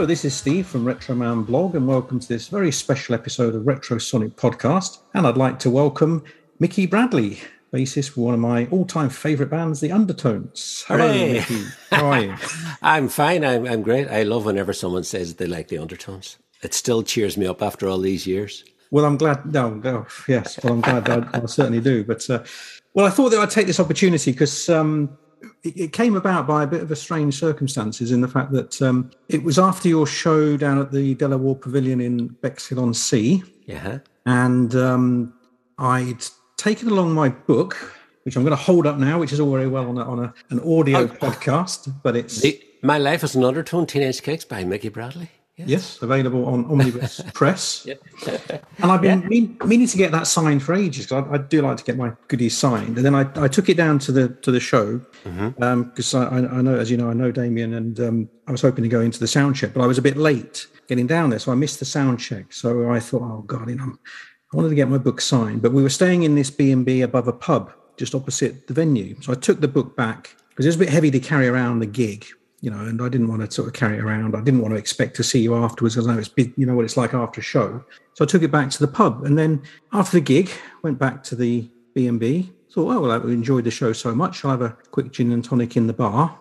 Hello, this is Steve from Retroman Blog, and welcome to this very special episode of Retrosonic Podcast. And I'd like to welcome Mickey Bradley, bassist for one of my all-time favourite bands, The Undertones. Hello, Hooray. Mickey. How are you? I'm fine. I'm, I'm great. I love whenever someone says they like the undertones. It still cheers me up after all these years. Well, I'm glad. No, no yes. Well, I'm glad. I, I certainly do. But uh, well, I thought that I'd take this opportunity because um, it, it came about by a bit of a strange circumstances in the fact that um, it was after your show down at the De La Warr Pavilion in Bexhill on Sea, Yeah. and um, I'd taken along my book, which I'm going to hold up now, which is all very well on, a, on a, an audio Oh. podcast, but it's The, My Life as an Undertone, Teenage Kicks by Mickey Bradley. Yeah. Yes, available on Omnibus Press. And I've been mean, meaning to get that signed for ages because I, I do like to get my goodies signed. And then I, I took it down to the to the show because I, I I know, as you know, I know Damien, and um, I was hoping to go into the sound check, but I was a bit late getting down there, so I missed the sound check. So I thought, oh god, you know, I wanted to get my book signed, but we were staying in this B and B above a pub just opposite the venue. So I took the book back because it was a bit heavy to carry around the gig you know, and I didn't want to sort of carry it around. I didn't want to expect to see you afterwards because I know it's big, you know what it's like after a show. So I took it back to the pub, and then after the gig, went back to the B and B. Thought, oh well, I enjoyed the show so much. I'll have a quick gin and tonic in the bar.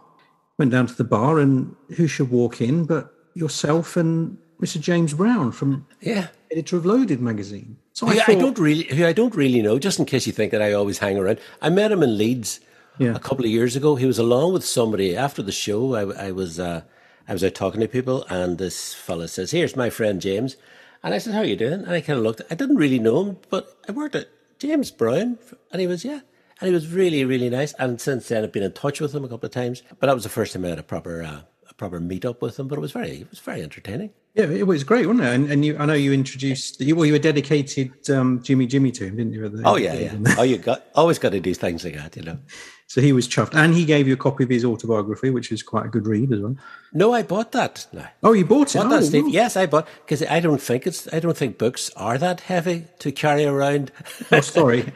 Went down to the bar, and who should walk in but yourself and Mr. James Brown from Yeah. editor of Loaded magazine. So I Who I, don't really, I don't really know, just in case you think that I always hang around. I met him in Leeds Yeah. a couple of years ago. He was along with somebody after the show. I, I was, uh, I was out talking to people, and this fella says, "Here's my friend James," and I said, "How are you doing?" And I kind of looked. I didn't really know him, but I worked at James Brown, and he was yeah, and he was really, really nice. And since then, I've been in touch with him a couple of times. But that was the first time I had a proper, uh, proper meet up with them, But it was very, it was very entertaining. yeah, it was great, wasn't it? And, and you, I know you introduced, you, well, you were dedicated um, Jimmy Jimmy to him, didn't you? the- Oh yeah, yeah. Oh, you got always got to do things like that, you know. So he was chuffed, and he gave you a copy of his autobiography, which is quite a good read as well. No, I bought that. No. Oh, you bought it? Bought oh, that, Steve? Yes, I bought because I don't think it's. I don't think books are that heavy to carry around. Oh, sorry.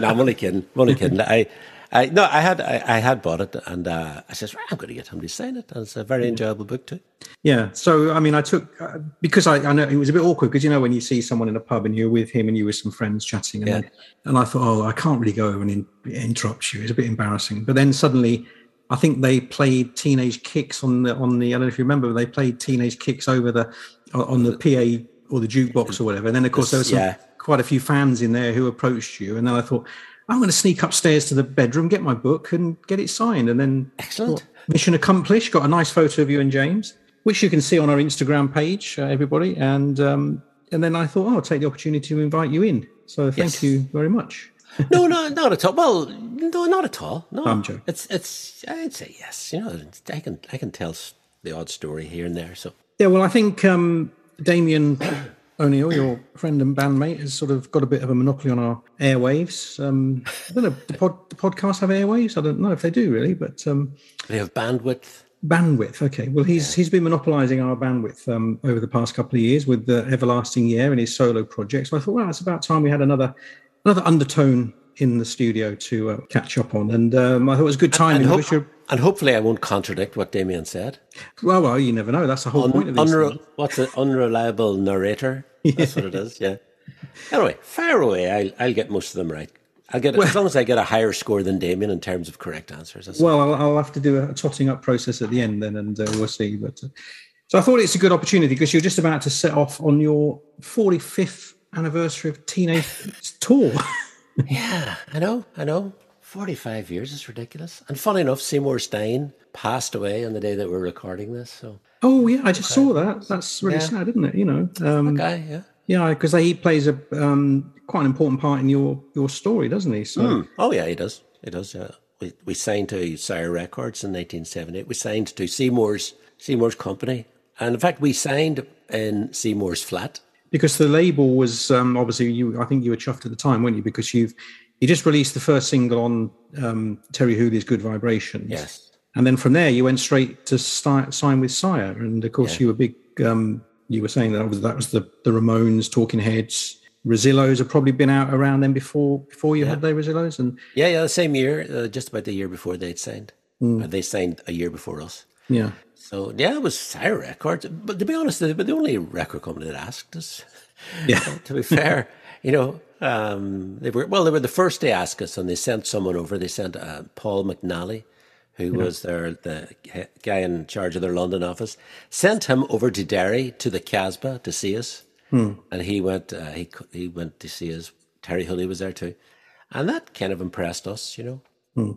no, I'm only kidding. I'm only kidding. I, I no, I had, I, I had bought it, and uh, I says, right, I'm going to get him to sign it, and it's a very enjoyable book too. yeah. So, I mean, I took uh, because I, I know it was a bit awkward because you know when you see someone in a pub and you're with him and you with some friends chatting, and Yeah. then, and I thought, oh, I can't really go over and in, interrupt you. It's a bit embarrassing. But then suddenly. I think they played Teenage Kicks on the on the. I don't know if you remember. But they played Teenage Kicks over the on the PA or the jukebox or whatever. And then of course there was some, Yeah. quite a few fans in there who approached you. And then I thought, I'm going to sneak upstairs to the bedroom, get my book, and get it signed. And then Excellent. thought, mission accomplished. Got a nice photo of you and James, which you can see on our Instagram page, uh, everybody. And um, and then I thought, oh, I'll take the opportunity to invite you in. So thank Yes. you very much. No, no, not at all. Well, no, not at all. No, I'm joking. It's, it's. I'd say yes. You know, I can, I can tell the odd story here and there. So Yeah, well, I think um, Damien O'Neill, your friend and bandmate, has sort of got a bit of a monopoly on our airwaves. Um, I don't know, do pod, do podcasts have airwaves? I don't know if they do really, but um, they have bandwidth. bandwidth. Okay, well, he's he's been monopolising our bandwidth um, over the past couple of years with the Everlasting Year and his solo project. So I thought, well, it's about time we had another another undertone in the studio to uh, catch up on, and um, I thought it was good timing. And, because hope, and hopefully, I won't contradict what Damien said. well, well, you never know. That's the whole point of these. Unre- what's an unreliable narrator? That's what it is. Yeah. Anyway, fire away. I'll, I'll get most of them right. I'll get as long as I get a higher score than Damien in terms of correct answers. Well, I'll, I'll have to do a, totting up process at the end then, and uh, we'll see. But uh, so I thought it's a good opportunity because you're just about to set off on your 45th anniversary of Teenage Tour. yeah, I know. I know. Forty-five years is ridiculous. And funny enough, Seymour Stein passed away on the day that we're recording this. So oh yeah, I just saw that. That's really Yeah. sad, isn't it? You know, um, guy, yeah. yeah, because he plays a um, quite an important part in your your story, doesn't he? So Oh yeah, he does. He does. Yeah. We we signed to Sire Records in 1978. We signed to Seymour's Seymour's company, and in fact, we signed in Seymour's flat. because the label was um, obviously you. I think you were chuffed at the time, weren't you? Because you've you just released the first single on um, Terri Hooley's "Good Vibrations." Yes. And then from there, you went straight to sti- sign with Sire, and of course, Yeah. you were big. Um, you were saying that was that was the the Ramones, Talking Heads, Rezillos have probably been out around then before before you had their Rezillos, and Yeah, yeah, the same year, uh, just about the year before they'd signed. Hmm. Uh, they signed a year before us. Yeah. So yeah, it was Sire Records. But to be honest, they were the only record company that asked us. Yeah. to be fair, you know, um, they were well. They were the first to ask us, and they sent someone over. They sent uh, Paul McNally, who yeah. was their the guy in charge of their London office. Sent him over to Derry to the Casbah to see us, hmm. and he went. Uh, he he went to see us. Terri Hooley was there too, and that kind of impressed us, you know, hmm.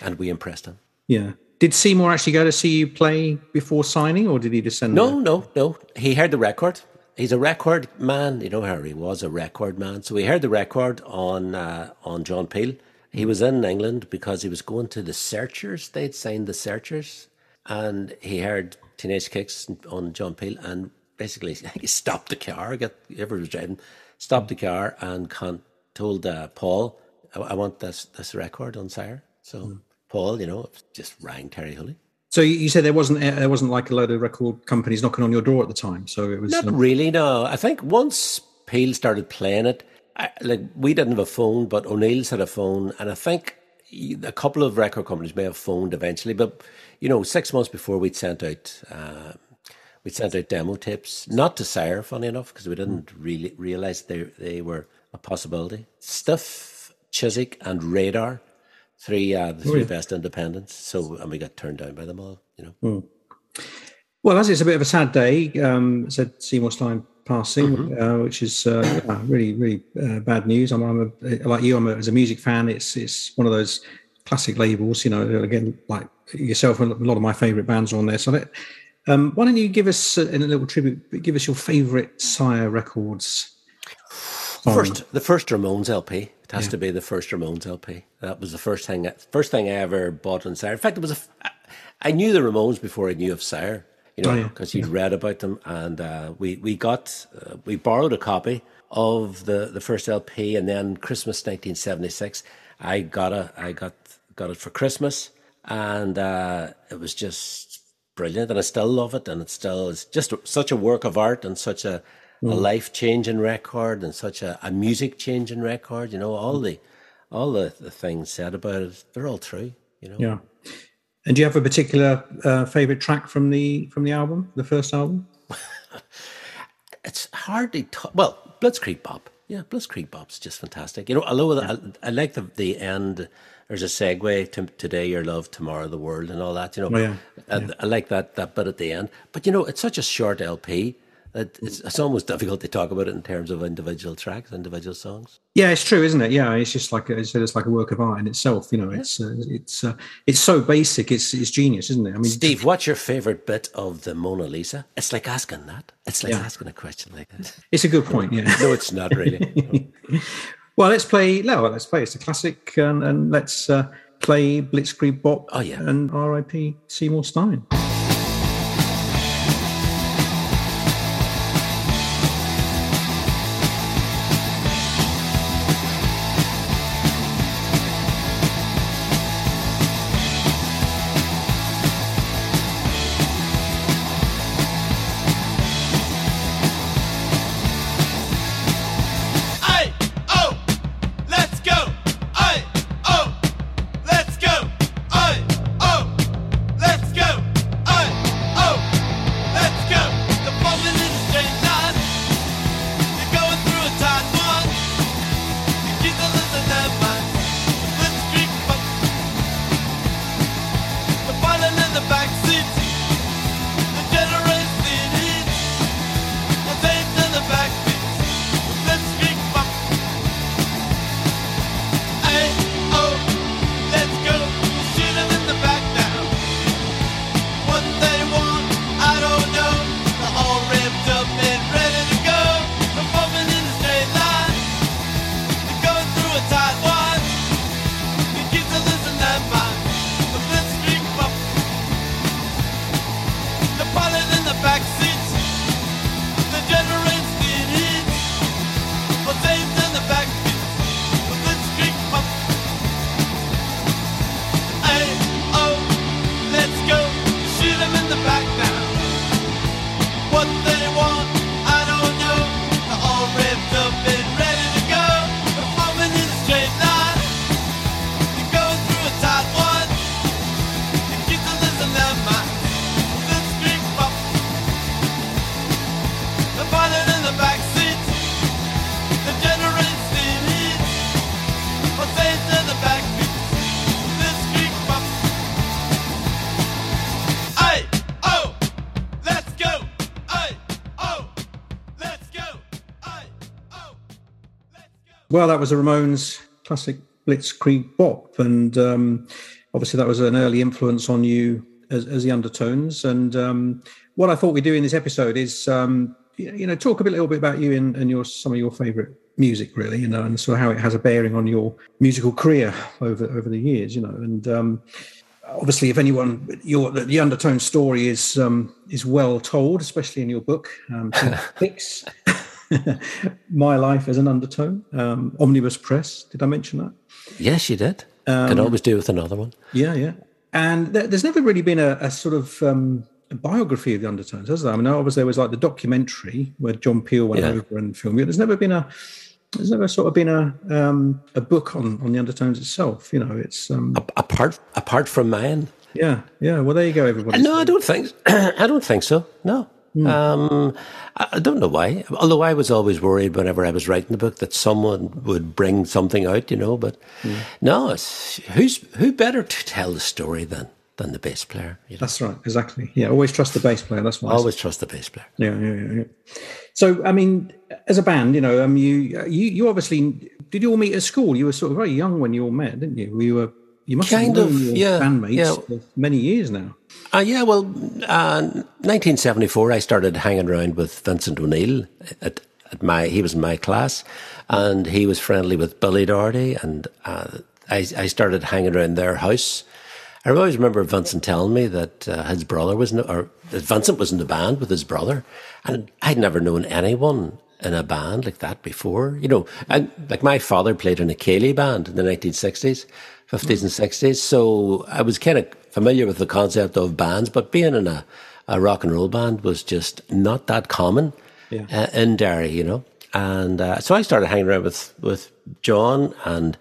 and we impressed him. Yeah. Did Seymour actually go to see you play before signing, or did he just send? No, no, no. He heard the record he's a record man. You know how he was a record man. So we heard the record on uh, on John Peel. He was in England because he was going to the Searchers. They'd signed the Searchers, and he heard Teenage Kicks on John Peel, and basically he stopped the car. Get ever was driving, stopped the car and con- told uh, Paul, I-, I, want this this record on Sire." So mm. Paul, you know, just rang Terri Hooley so you said there wasn't there wasn't like a load of record companies knocking on your door at the time. So it was not um, really. No, I think once Peel started playing it, I, like we didn't have a phone, but O'Neill's had a phone, and I think a couple of record companies may have phoned eventually. But you know, six months before we'd sent out uh, we sent out demo tapes, not to Sire, funny enough, because we didn't really realize they they were a possibility. Stiff, Chiswick, and Radar three uh, the three best independents. So and we got turned down by them all. You know. Mm. Well, as it's a bit of a sad day, um, said Seymour Stein passing, mm-hmm. uh, which is uh, really really uh, bad news. I'm, I'm a, like you. I'm a, as a music fan. It's it's one of those classic labels. You know, again, like yourself, a lot of my favourite bands are on there. So that, um, why don't you give us a, a little tribute? Give us your favourite Sire Records. First, the first Ramones LP. It has yeah. to be the first Ramones LP. That was the first thing, first thing I ever bought on Sire. In fact, it was a. I knew the Ramones before I knew of Sire. You know, because oh, yeah. you'd read about them, and uh, we we got uh, we borrowed a copy of the the first LP, and then Christmas 1976, I got a I got got it for Christmas, and uh, it was just brilliant, and I still love it, and it still is just such a work of art and such a mm. a life changing record and such a, a music changing record. You know, all the all the, the things said about it, they're all true. You know. Yeah. And do you have a particular uh, favorite track from the from the album, the first album? it's hardly t- well, Blitzkrieg Bop. Yeah, Blitzkrieg Bop's just fantastic. You know, although yeah. I, I, like the the end. There's a segue to today, your love, tomorrow, the world, and all that. You know, oh, yeah. I, yeah. I like that that bit at the end. But you know, it's such a short LP it's, it's almost difficult to talk about it in terms of individual tracks, individual songs. Yeah, it's true, isn't it? Yeah, it's just like I said, it's like a work of art in itself. You know, yeah. it's uh, it's uh, it's so basic. It's it's genius, isn't it? I mean, Steve, what's your favorite bit of the Mona Lisa? It's like asking that. It's like yeah. asking a question like that. It's a good point. Yeah. no, it's not really. well, let's play. No, let's play. It's a classic, and, and let's uh, play Blitzkrieg Bop. Oh yeah, and R.I.P. Seymour Stein. That was the Ramones classic Blitzkrieg bop, and um, obviously that was an early influence on you as, as the undertones. And um, what I thought we'd do in this episode is, um, you know, talk a little bit about you and, and your some of your favourite music, really, you know, and sort of how it has a bearing on your musical career over over the years, you know, and. Um, obviously, if anyone, your the undertone story is um, is well told, especially in your book, um, Fix, My Life as an Undertone, um, Omnibus Press. Did I mention that? Yes, you did. Um, Could always do with another one. Yeah, yeah. And th- there's never really been a, a sort of um, a biography of the Undertones, has there? I mean, obviously there was like the documentary where John Peel went yeah. over and filmed it. There's never been a there's never sort of been a um, a book on on the Undertones itself. You know, it's um, apart apart from mine. Yeah, yeah. Well, there you go, everybody. No, I don't think I don't think so. No, Mm. Um, I don't know why. Although I was always worried whenever I was writing the book that someone would bring something out, you know. But mm. no, who's who better to tell the story than than the bass player? You know? That's right, exactly. Yeah, always trust the bass player. That's why. Always trust the bass player. Yeah, yeah, yeah, yeah. So, I mean, as a band, you know, um, you you you obviously did you all meet at school? You were sort of very young when you all met, didn't you? We were you must kind have known of, your yeah, bandmates yeah. for many years now. Uh, yeah, well, uh, 1974, I started hanging around with Vincent O'Neill at, at my. He was in my class, and he was friendly with Billy Doherty, and uh, I, I started hanging around their house. I always remember Vincent telling me that uh, his brother was, in, or that Vincent was in the band with his brother, and I'd never known anyone in a band like that before. You know, and like my father played in a Ceilidh band in the 1960s, 50s and 60s, so I was kind of familiar with the concept of bands, but being in a, a rock and roll band was just not that common yeah. uh, in Derry, you know. And uh, so I started hanging around with, with John and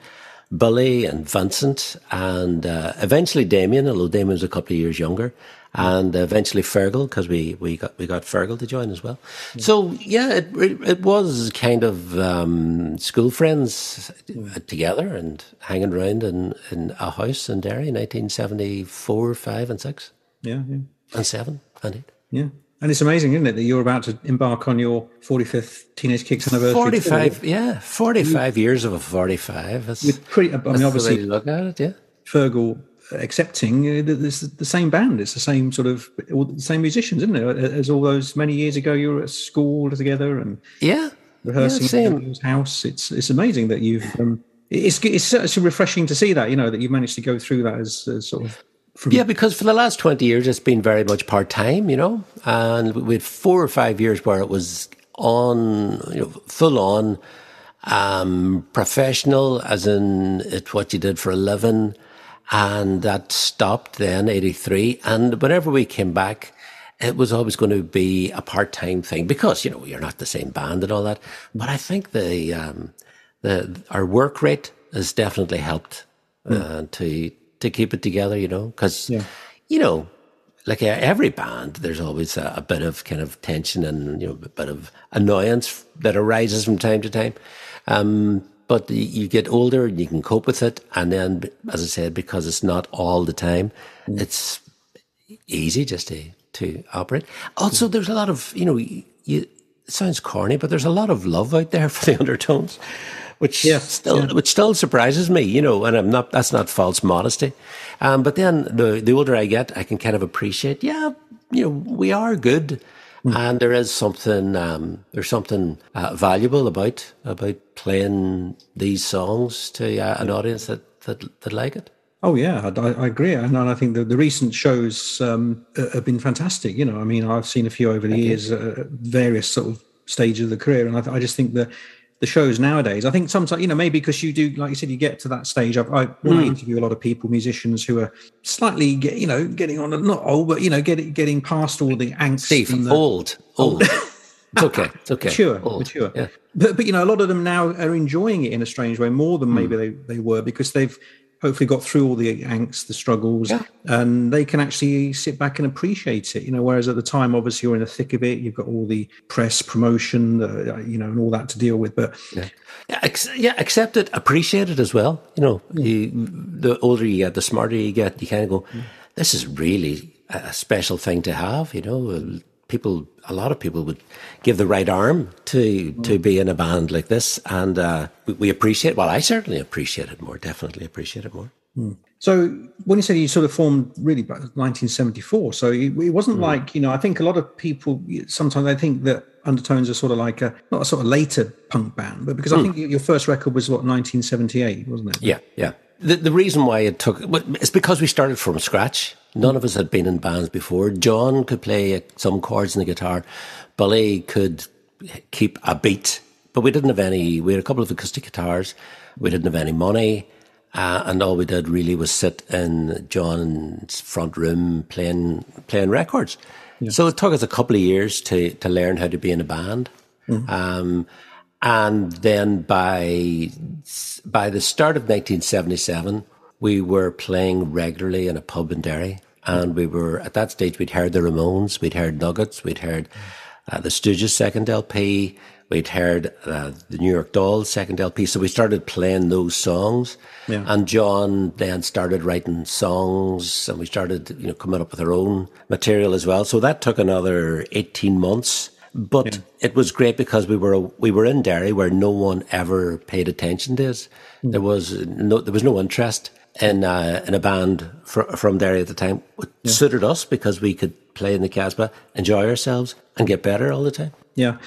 Billy and Vincent and uh, eventually Damien, although Damien was a couple of years younger, and eventually Fergal because we, we got we got Fergal to join as well. Yeah. So yeah, it, it was kind of um, school friends together and hanging around in, in a house in Derry, nineteen seventy four, five, and six. Yeah, yeah, and seven, indeed. Yeah. And it's amazing, isn't it, that you're about to embark on your 45th Teenage Kicks anniversary? 45, tour. yeah, 45 years of a 45. That's, With pretty, I mean, obviously, look at it, yeah. Fergal accepting uh, it's the same band. It's the same sort of all the same musicians, isn't it? As all those many years ago, you were at school together and yeah, rehearsing yeah, in house. It's it's amazing that you've. Um, it's it's such refreshing to see that you know that you've managed to go through that as, as sort of. From- yeah, because for the last twenty years, it's been very much part time, you know, and we had four or five years where it was on, you know, full on um, professional, as in it's what you did for a living and that stopped then, 83. And whenever we came back, it was always going to be a part-time thing because, you know, you're not the same band and all that. But I think the, um, the, our work rate has definitely helped, uh, mm. to, to keep it together, you know, because, yeah. you know, like every band, there's always a, a, bit of kind of tension and, you know, a bit of annoyance that arises from time to time. Um, but you get older and you can cope with it. And then, as I said, because it's not all the time, it's easy just to, to operate. Also, there's a lot of, you know, you, it sounds corny, but there's a lot of love out there for the undertones, which yeah, still, yeah. which still surprises me, you know, and I'm not, that's not false modesty. Um, but then the, the older I get, I can kind of appreciate, yeah, you know, we are good Mm. And there is something, um, there's something uh, valuable about about playing these songs to uh, an audience that, that that like it. Oh yeah, I, I agree, and I think the, the recent shows um, have been fantastic. You know, I mean, I've seen a few over the Thank years, uh, various sort of stages of the career, and I, I just think that the shows nowadays. I think sometimes, you know, maybe because you do, like you said, you get to that stage. I've, I, mm. I hmm. interview a lot of people, musicians who are slightly, get, you know, getting on, not old, but, you know, getting getting past all the angst. Steve, the, old, old. it's okay. It's okay. Mature, old. mature. Yeah. But, but, you know, a lot of them now are enjoying it in a strange way more than maybe mm. they, they were because they've, hopefully got through all the angst, the struggles, yeah. and they can actually sit back and appreciate it. You know, whereas at the time, obviously, you're in the thick of it. You've got all the press, promotion, uh, you know, and all that to deal with. But yeah, yeah, ex- yeah accept it, appreciate it as well. You know, you, the older you get, the smarter you get. You kind of go, "This is really a special thing to have." You know, people, a lot of people would give the right arm to mm. to be in a band like this, and uh, we, we, appreciate. Well, I certainly appreciate it more. Definitely appreciate it more. Mm. So when you said you sort of formed really by 1974, so it, it wasn't mm. like you know. I think a lot of people sometimes they think that Undertones are sort of like a not a sort of later punk band, but because I hmm. think your first record was what 1978, wasn't it? Yeah, yeah. The, the reason why it took it's because we started from scratch. None of us had been in bands before. John could play some chords on the guitar. Billy could keep a beat, but we didn't have any. We had a couple of acoustic guitars. We didn't have any money. Uh, and all we did really was sit in John's front room playing playing records. Yeah. So it took us a couple of years to to learn how to be in a band. Mm-hmm. Um, and then by by the start of 1977, we were playing regularly in a pub in Derry. And we were at that stage. We'd heard the Ramones, we'd heard Nuggets, we'd heard uh, the Stooges' second LP, we'd heard uh, the New York Dolls' second LP. So we started playing those songs. Yeah. And John then started writing songs, and we started, you know, coming up with our own material as well. So that took another eighteen months but yeah. it was great because we were we were in Derry where no one ever paid attention to us. Mm. There was no there was no interest in uh, in a band fr- from Derry at the time. It yeah. suited us because we could play in the Casbah, enjoy ourselves, and get better all the time. Yeah.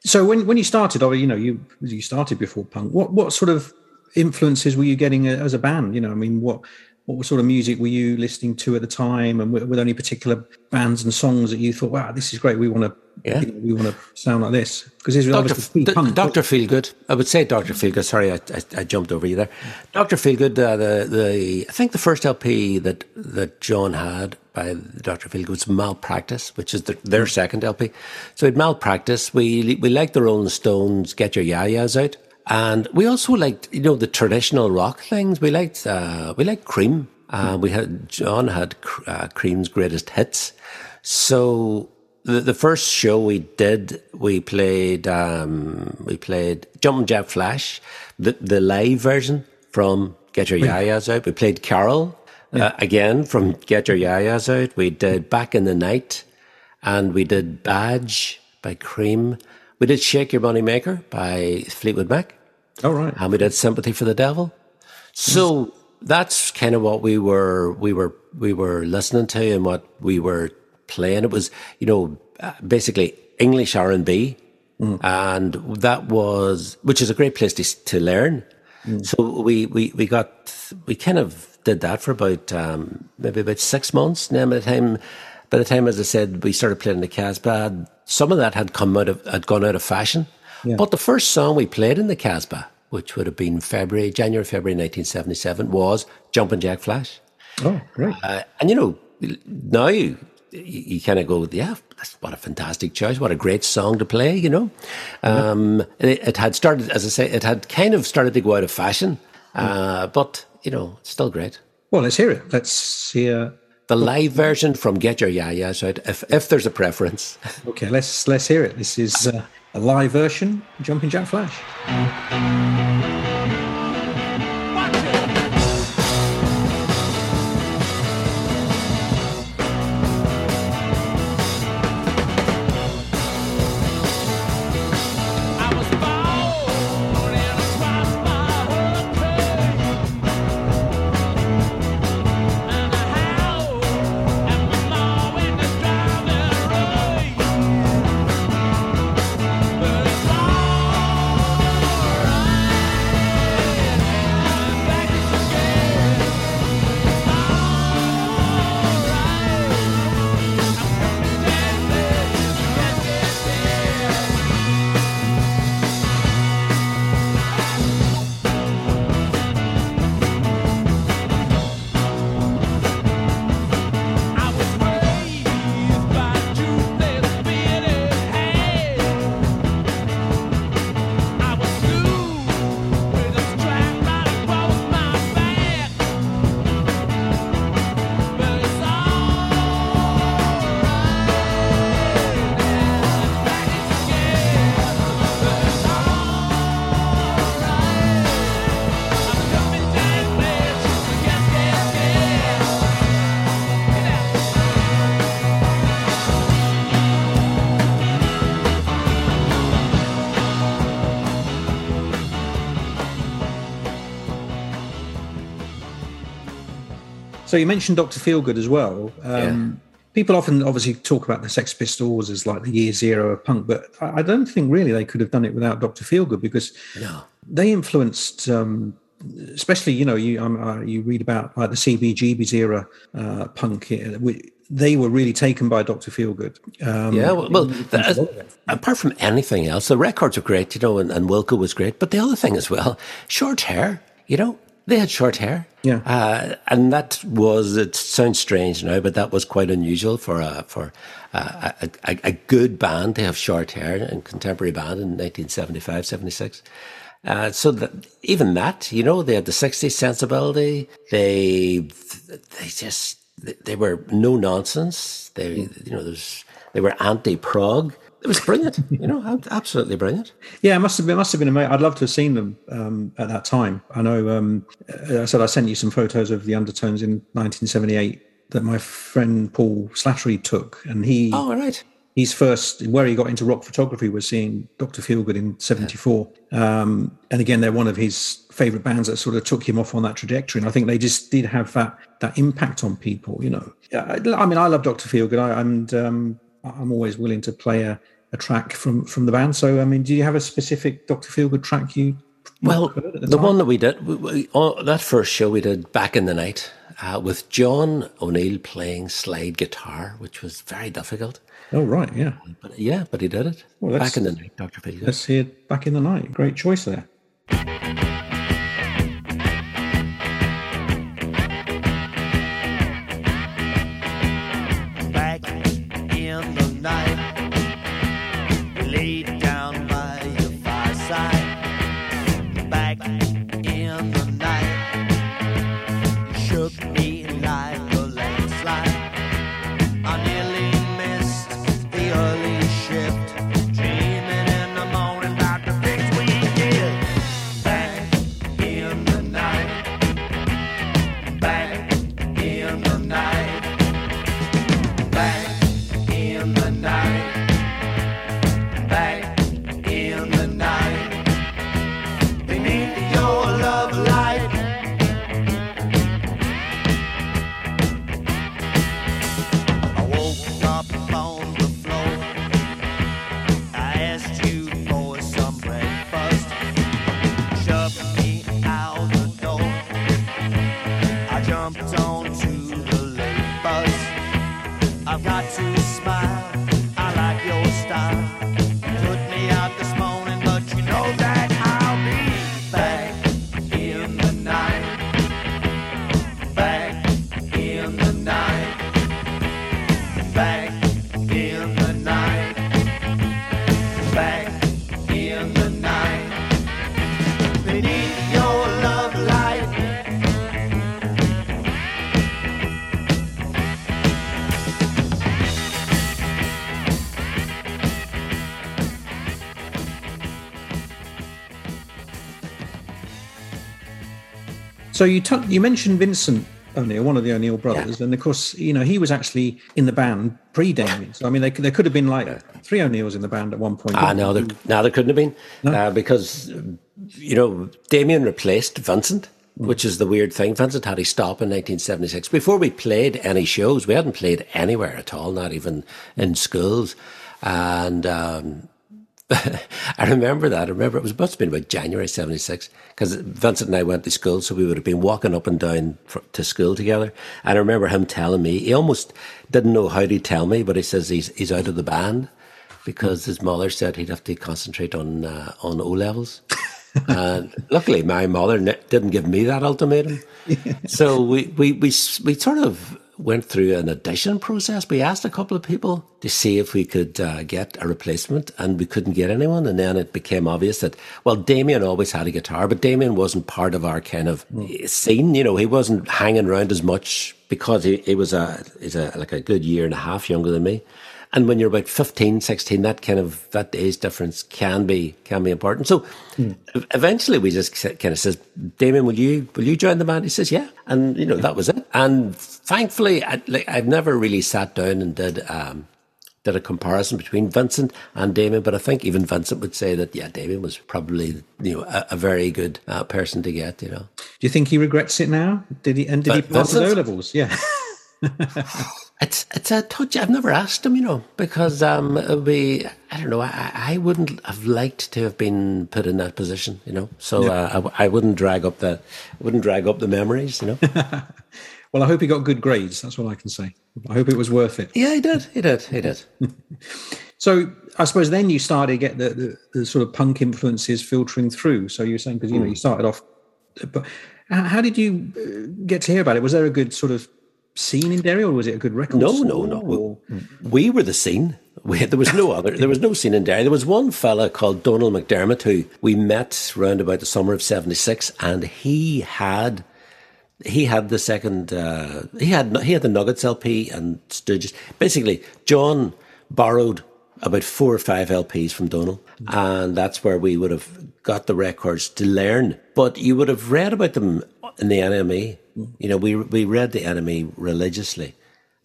So when when you started, or you know, you you started before punk. What what sort of influences were you getting as a band? You know, I mean, what what sort of music were you listening to at the time, and were, were there any particular bands and songs that you thought, "Wow, this is great. We want to, yeah, you know, we want to sound like this." Because this Doctor punk, Doctor Feelgood. I would say Doctor Feelgood. Sorry, I, I, I, jumped over you there. Doctor Feelgood. Uh, the the I think the first LP that that John had by Doctor Feelgood was Malpractice, which is the, their second LP. So it Malpractice. We we liked the Rolling Stones. Get your ya-ya's out. And we also liked, you know, the traditional rock things. We liked, uh, we liked Cream. Uh, we had, John had uh, Cream's greatest hits. So the, the first show we did, we played, um, we played Jumpin' Jack Flash, the, the live version from Get Your Ya-Ya's Out. We played Carol, uh, again from Get Your Ya-Ya's Out. We did Back in the Night and we did Badge by Cream. We did Shake Your Money Maker by Fleetwood Mac. All right. And we did Sympathy for the Devil. So that's kind of what we were, we were, we were listening to and what we were playing. It was, you know, uh, basically English R&B. Mm. And that was, which is a great place to, to learn. Mm. So we, we, we got, we kind of did that for about, um, maybe about six months. Now by the time, by the time, as I said, we started playing the Casbah, some of that had come out of, had gone out of fashion. Yeah. But the first song we played in the Casbah, which would have been February, January, February 1977, was Jumpin' Jack Flash. Oh, great. Uh, and you know, now you, you kind of go, yeah, what a fantastic choice. What a great song to play, you know. Um, it, it, had started, as I say, it had kind of started to go out of fashion, uh, but, you know, it's still great. Well, let's hear it. Let's hear the live version from Get Your Ya-Ya's Out, if, if there's a preference. Okay, let's let's hear it. This is uh, a live version, Jumping Jack Flash. So you mentioned Doctor Feelgood as well. Um, yeah. People often obviously talk about the Sex Pistols as like the year zero of punk, but I don't think really they could have done it without Doctor Feelgood because no. they influenced um, especially you know you um, uh, you read about like the CBGB's era uh, punk. Uh, they were really taken by Doctor Feelgood. Um, yeah, well, well the, apart from anything else, the records were great, you know, and, and Wilko was great. But the other thing as well, short hair. You know, they had short hair. Yeah, uh, and that was it sounds strange now, but that was quite unusual for a for a, a, a, good band to have short hair in contemporary band in 1975, 76. Uh, so that even that, you know, they had the 60s sensibility. They, they just, they were no nonsense. They, you know, there's, they were anti prog. It was brilliant, you know, absolutely brilliant. Yeah, it must have been, must have been amazing. I'd love to have seen them um, at that time. I know, um, I said I sent you some photos of the Undertones in 1978 that my friend Paul Slattery took, and he. Oh, right his first where he got into rock photography was seeing Dr. Feelgood in '74, um, and again they're one of his favorite bands that sort of took him off on that trajectory. And I think they just did have that that impact on people. You know, I mean, I love Dr. Feelgood, I, and um, I'm always willing to play a, a, track from from the band. So, I mean, do you have a specific Dr. Feelgood track you? Well, the, the one that we did, we, we, oh, that first show we did back in the night uh, with John O'Neill playing slide guitar, which was very difficult. Oh right, yeah. But yeah, but he did it well, back in the night, Doctor Phil. Let's hear back in the night. Great choice there. So you t- you mentioned Vincent O'Neill, one of the O'Neill brothers, yeah. and of course, you know he was actually in the band pre Damien. So I mean, they, there could have been like three O'Neills in the band at one point. Ah, no, there, no, there couldn't have been no? uh, because you know Damien replaced Vincent. Mm. Which is the weird thing. Vincent had his stop in 1976. Before we played any shows, we hadn't played anywhere at all, not even in schools. And um, I remember that. I remember it was must have been about January '76 because Vincent and I went to school, so we would have been walking up and down for, to school together. And I remember him telling me he almost didn't know how to tell me, but he says he's he's out of the band because his mother said he'd have to concentrate on uh, on O levels. and luckily, my mother didn't give me that ultimatum. So we, we we we sort of went through an audition process. We asked a couple of people to see if we could uh, get a replacement, and we couldn't get anyone. And then it became obvious that, well, Damien always had a guitar, but Damien wasn't part of our kind of mm. scene. You know, he wasn't hanging around as much because he, he was a, he's a, like a good year and a half younger than me. And when you're about 15, 16, that kind of, that age difference can be, can be important. So mm. eventually we just kind of says, Damien, will you, will you join the band? He says, yeah. And, you know, that was it. And thankfully, I, like, I've never really sat down and did, um, did a comparison between Vincent and Damien, but I think even Vincent would say that yeah, Damien was probably you know a, a very good uh, person to get. You know, do you think he regrets it now? Did he and did but he pass his O levels? Yeah. it's it's a touch. I've never asked him, you know, because um, we I don't know. I, I wouldn't have liked to have been put in that position, you know. So yeah. uh, I, I wouldn't drag up the wouldn't drag up the memories, you know. well, I hope he got good grades. That's all I can say. I hope it was worth it. Yeah, he did. He did. He did. so I suppose then you started to get the, the, the, sort of punk influences filtering through. So you were saying because you know you hmm. started off, but how did you uh, get to hear about it? Was there a good sort of scene in Derry, or was it a good record? No, no, no. We, we, were the scene. We, there was no other. There was no scene in Derry. There was one fella called Donald McDermott who we met round about the summer of '76, and he had he had the second. Uh, he had he had the Nuggets LP and Stooges. Basically, John borrowed about four or five LPs from Donald, and that's where we would have got the records to learn. But you would have read about them in the NME you know, we we read the NME religiously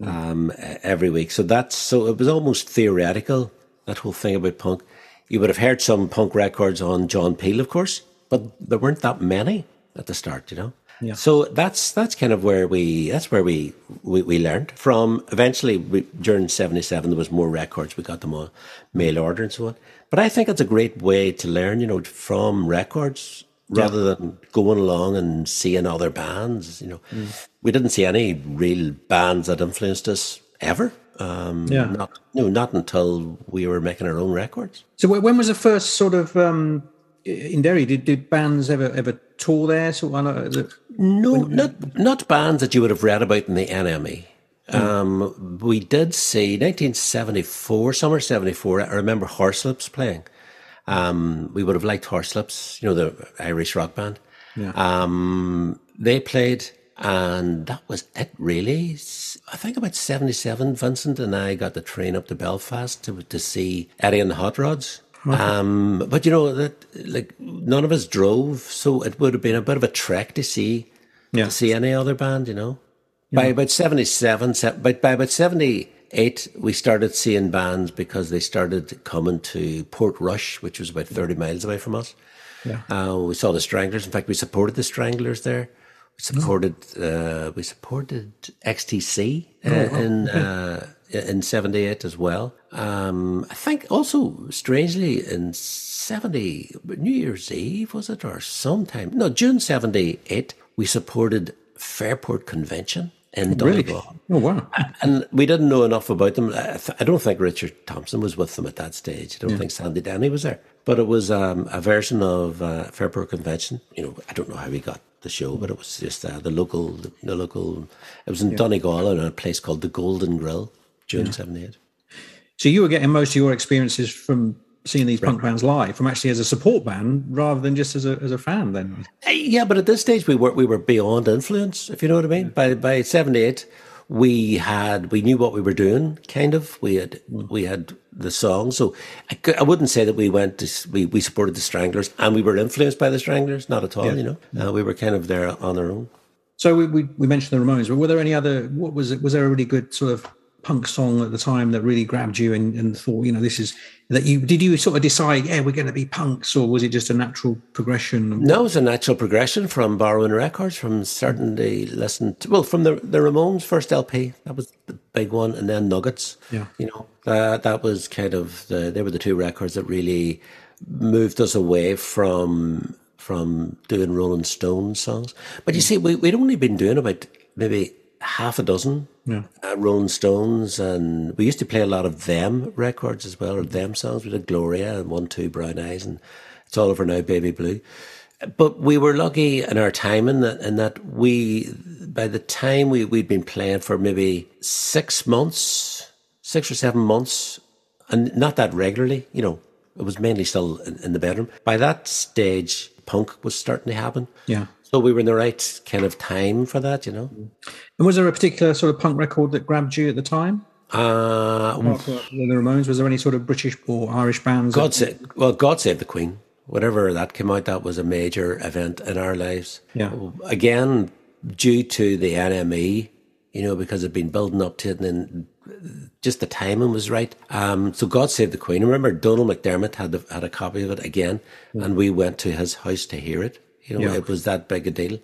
um, every week, so that's so it was almost theoretical that whole thing about punk. You would have heard some punk records on John Peel, of course, but there weren't that many at the start, you know. Yeah. So that's that's kind of where we that's where we we, we learned from. Eventually, we, during '77, there was more records. We got them on mail order and so on. But I think it's a great way to learn, you know, from records rather yeah. than going along and seeing other bands. You know, mm. we didn't see any real bands that influenced us ever. Um, yeah. Not, no, not until we were making our own records. So when was the first sort of um, in Derry? Did, did bands ever ever tour there? So the, no, when, not not bands that you would have read about in the NME. Mm. Um, we did see 1974, summer 74. I remember Horslips playing. Um, we would have liked Horslips, you know, the Irish rock band. Yeah. Um, they played, and that was it, really. I think about 77, Vincent and I got the train up to Belfast to, to see Eddie and the Hot Rods. Okay. Um, but you know that like none of us drove, so it would have been a bit of a trek to see yeah. to see any other band. You know, yeah. by about seventy seven, but by about seventy eight, we started seeing bands because they started coming to Portrush, which was about 30 miles away from us. Yeah. Uh, we saw the Stranglers. In fact, we supported the Stranglers there. We supported uh, we supported XTC uh, oh, in uh, in '78 as well. Um, I think also strangely in '70 New Year's Eve was it or sometime? No, June '78 we supported Fairport Convention in Donegal. Really? Oh wow! And we didn't know enough about them. I, th- I, don't think Richard Thompson was with them at that stage. I don't yeah. think Sandy Denny was there. But it was um, a version of uh, Fairport Convention. You know, I don't know how we got the show, but it was just uh, the local, the, the, local. It was in yeah. Donegal in a place called the Golden Grill, June '78. So you were getting most of your experiences from seeing these punk bands live from actually as a support band rather than just as a as a fan then. Yeah but at this stage we were we were beyond influence if you know what i mean. By by 78 we had we knew what we were doing kind of. We had we had the song. So I, I wouldn't say that we went to we, we supported the stranglers and we were influenced by the stranglers not at all yeah. you know. Uh, we were kind of there on our own. So we, we, we mentioned the ramones but were there any other what was it was there a really good sort of punk song at the time that really grabbed you and, and thought, you know, this is that you did you sort of decide, yeah, we're going to be punks, or was it just a natural progression? No, it was a natural progression from borrowing records, from certainly listening to, well, from the the Ramones' first LP, that was the big one, and then Nuggets. Yeah, you know, that that was kind of the they were the two records that really moved us away from from doing Rolling Stones songs. But you mm. see, we, we'd only been doing about maybe half a dozen yeah. uh, Rolling Stones, and we used to play a lot of them records as well, or them songs. We did Gloria and One Two Brown Eyes, and It's All Over Now, Baby Blue. But we were lucky in our time in that, in that we, by the time we, we'd been playing for maybe six months, six or seven months, and not that regularly, you know, it was mainly still in, in the bedroom. By that stage, punk was starting to happen. Yeah. So we were in the right kind of time for that, you know. And was there a particular sort of punk record that grabbed you at the time? Uh, the Ramones. Was there any sort of British or Irish bands? God save, well, God save the Queen. Whatever that came out, that was a major event in our lives. Yeah. Again, due to the NME, you know, because it'd been building up to it, and then just the timing was right. Um, so God Save the Queen. I remember Donald McDermott had the, had a copy of it again, yeah. and we went to his house to hear it. You know, yeah. it was that big a deal.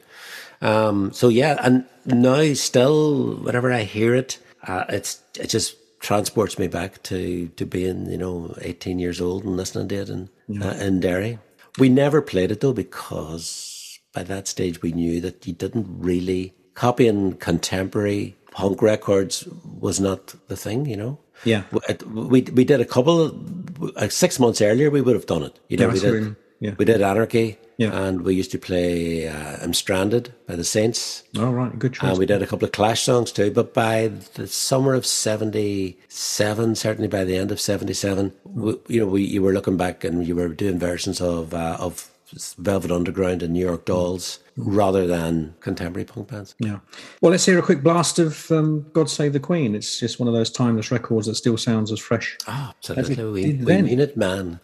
Um, so yeah, and now still, whenever I hear it, uh, it's it just transports me back to to being you know 18 years old and listening to it in yeah. uh, in Derry. We never played it though because by that stage we knew that you didn't really copying contemporary punk records was not the thing, you know. Yeah, we we did a couple like six months earlier. We would have done it. You know, yeah, we did. Yeah. We did Anarchy. Yeah. And we used to play uh, I'm Stranded by the Saints. All right, good choice. And we did a couple of Clash songs too. But by the summer of 77, certainly by the end of 77, we, you know, we, you were looking back and you were doing versions of, uh, of Velvet Underground and New York Dolls rather than contemporary punk bands. Yeah. Well, let's hear a quick blast of um, God Save the Queen. It's just one of those timeless records that still sounds as fresh. Ah, absolutely. We, we mean it, man.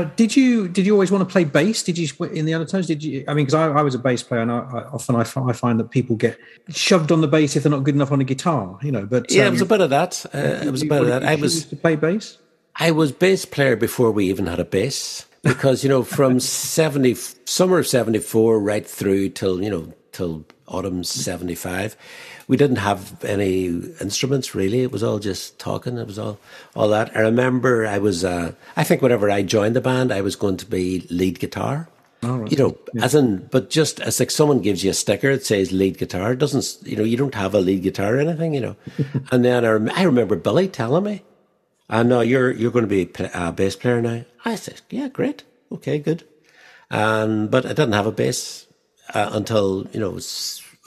Now, did you did you always want to play bass? Did you in the Undertones? Did you? I mean, because I, I, was a bass player, and I, I often I, I, find that people get shoved on the bass if they're not good enough on a guitar. You know, but yeah, um, it was a bit of that. Uh, it was a bit of that. I was to play bass. I was bass player before we even had a bass, because you know, from seventy summer of seventy four right through till you know till autumn seventy five we didn't have any instruments really. It was all just talking. It was all all that. I remember I was. Uh, I think whenever I joined the band, I was going to be lead guitar. Right. You know, yeah. as in, but just as like someone gives you a sticker that says lead guitar, doesn't you know? You don't have a lead guitar or anything, you know. and then I, rem- I remember Billy telling me, "I uh, know you're you're going to be a bass player now." I said, "Yeah, great, okay, good." Um, but I didn't have a bass uh, until you know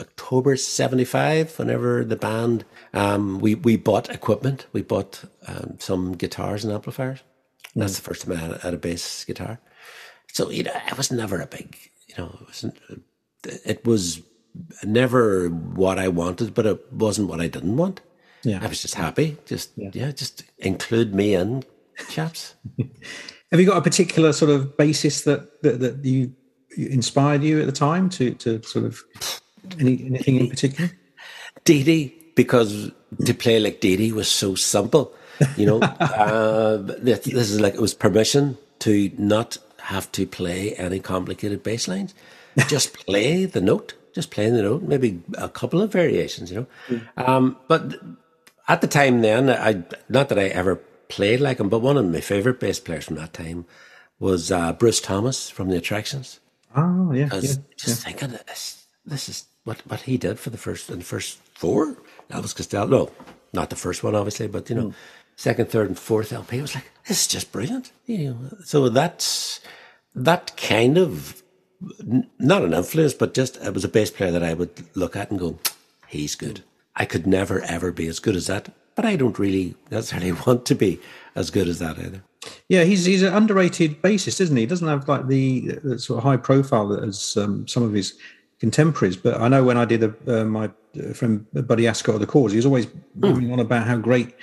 October 75, whenever the band, um, we, we bought equipment. We bought um, some guitars and amplifiers. Mm. That's the first time I had, had, a bass guitar. So, you know, I was never a big, you know, it, wasn't, it was never what I wanted, but it wasn't what I didn't want. yeah. I was just happy. Just yeah. yeah, just include me in, chaps. Have you got a particular sort of bassists that that, that you inspired you at the time to to sort of any, anything in particular? Dee Dee, because to play like Dee Dee was so simple. You know, uh, this, this is like it was permission to not have to play any complicated bass lines. Just play the note, just playing the note, maybe a couple of variations, you know. Mm. Um, but at the time then, I not that I ever played like him, but one of my favorite bass players from that time was uh, Bruce Thomas from the Attractions. Oh yeah, I was yeah, just yeah. thinking this, this is what what he did for the first and the first four Elvis Costello. No, not the first one, obviously, but you know, mm. second, third, and fourth LP. I was like, this is just brilliant. You know, so that's that kind of not an influence, but just it was a bass player that I would look at and go, he's good. I could never ever be as good as that, but I don't really necessarily want to be as good as that either. Yeah, he's he's an underrated bassist, isn't he? He doesn't have like the, the sort of high profile that as um, some of his contemporaries. But I know when I did a, uh, my uh, friend Buddy Ascott of the Chords, he was always mm. on about how great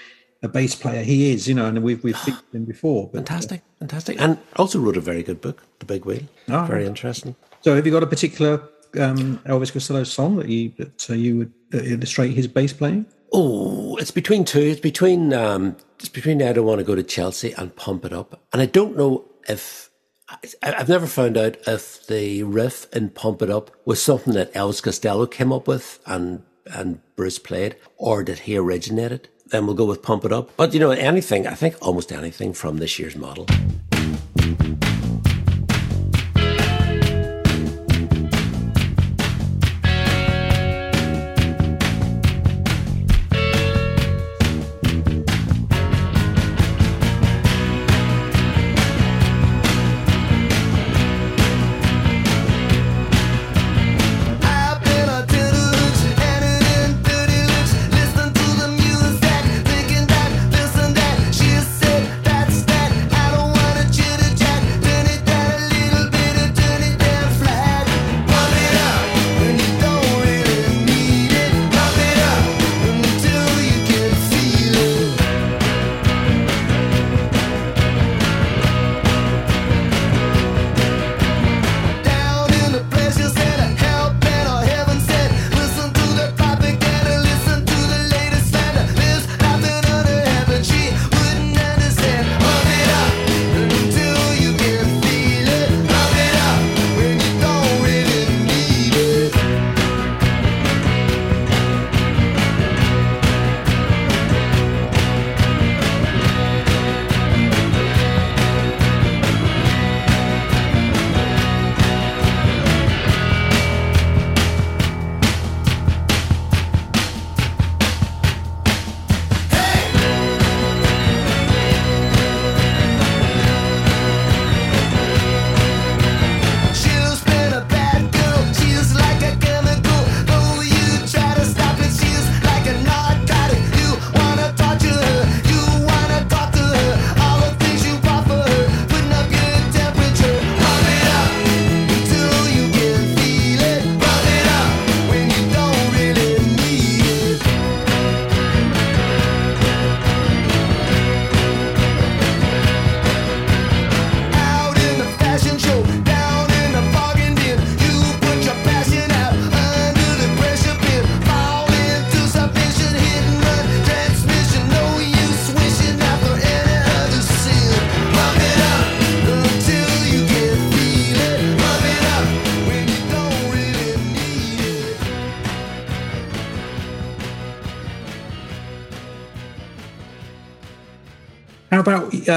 a bass player he is, you know, and we've we've seen him before. But, fantastic, uh, fantastic, and also wrote a very good book, The Big Wheel. Oh, very interesting. So, have you got a particular um, Elvis Costello song that you that uh, you would uh, illustrate his bass playing? Oh, it's between two. It's between um, it's between I don't want to go to Chelsea and pump it up, and I don't know if I've never found out if the riff in Pump It Up was something that Elvis Costello came up with and and Bruce played, or did he originate it? Then we'll go with Pump It Up. But you know, anything, I think almost anything from this year's model.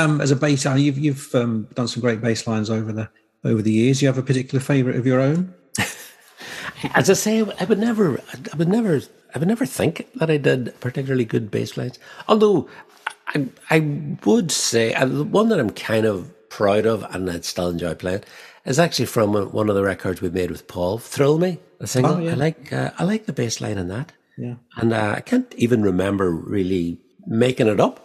Um, as a bass, you've you've um, done some great bass lines over the over the years. You have a particular favourite of your own? as I say, I would never, I would never, I would never think that I did particularly good bass lines. Although I, I would say uh, the one that I'm kind of proud of and I'd still enjoy playing is actually from one of the records we made with Paul. Thrill Me, the single. Oh, yeah. I like, uh, I like the bass line in that. Yeah, and uh, I can't even remember really making it up.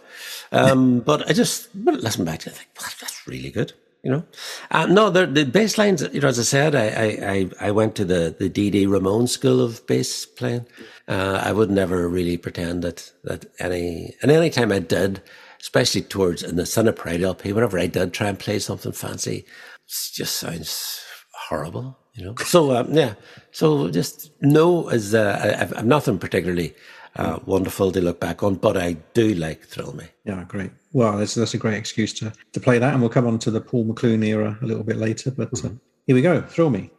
Um, but I just listen back to it, I think well, that's really good. you know. Uh, no, the, the bass lines, you know, as I said, I, I, I went to the, the Dee Dee Ramone school of bass playing. Uh, I would never really pretend that, that any, and any time I did, especially towards in the Sin of Pride LP, whenever I did try and play something fancy, it just sounds horrible, you know. So, um, yeah, so just no, is, uh, I've, I've nothing particularly uh, wonderful to look back on, but I do like Thrill Me. Yeah, great. Well, that's, that's a great excuse to, to play that. And we'll come on to the Paul McLoone era a little bit later. But uh, here we go Thrill Me.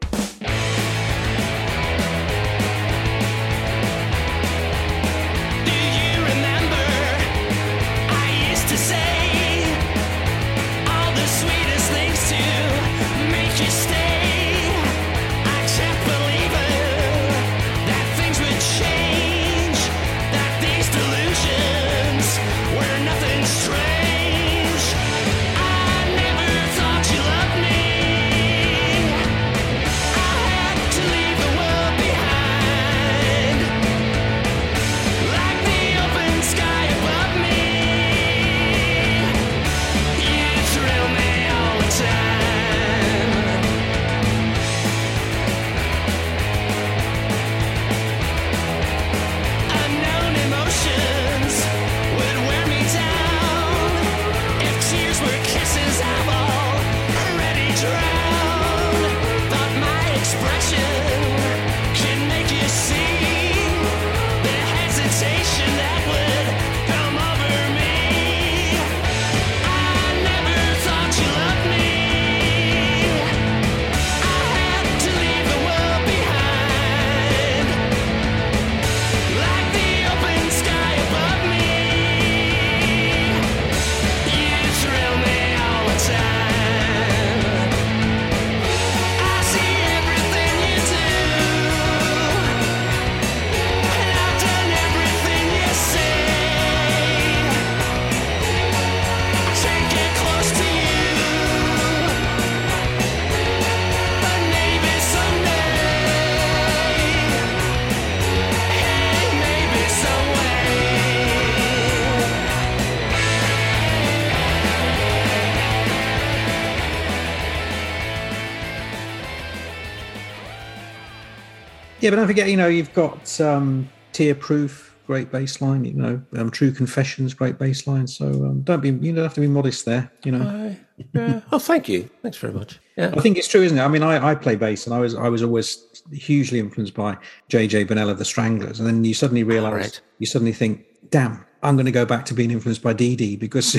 Yeah, but don't forget, you know, you've got um, Tearproof, great bass line. You know, um, True Confessions, great bass line. So um, don't be, you don't have to be modest there. You know. Uh, yeah. Oh, thank you. Thanks very much. Yeah. I think it's true, isn't it? I mean, I, I play bass, and I was I was always hugely influenced by JJ Burnel of the Stranglers, and then you suddenly realise, right. you suddenly think, damn, I'm going to go back to being influenced by Dee Dee because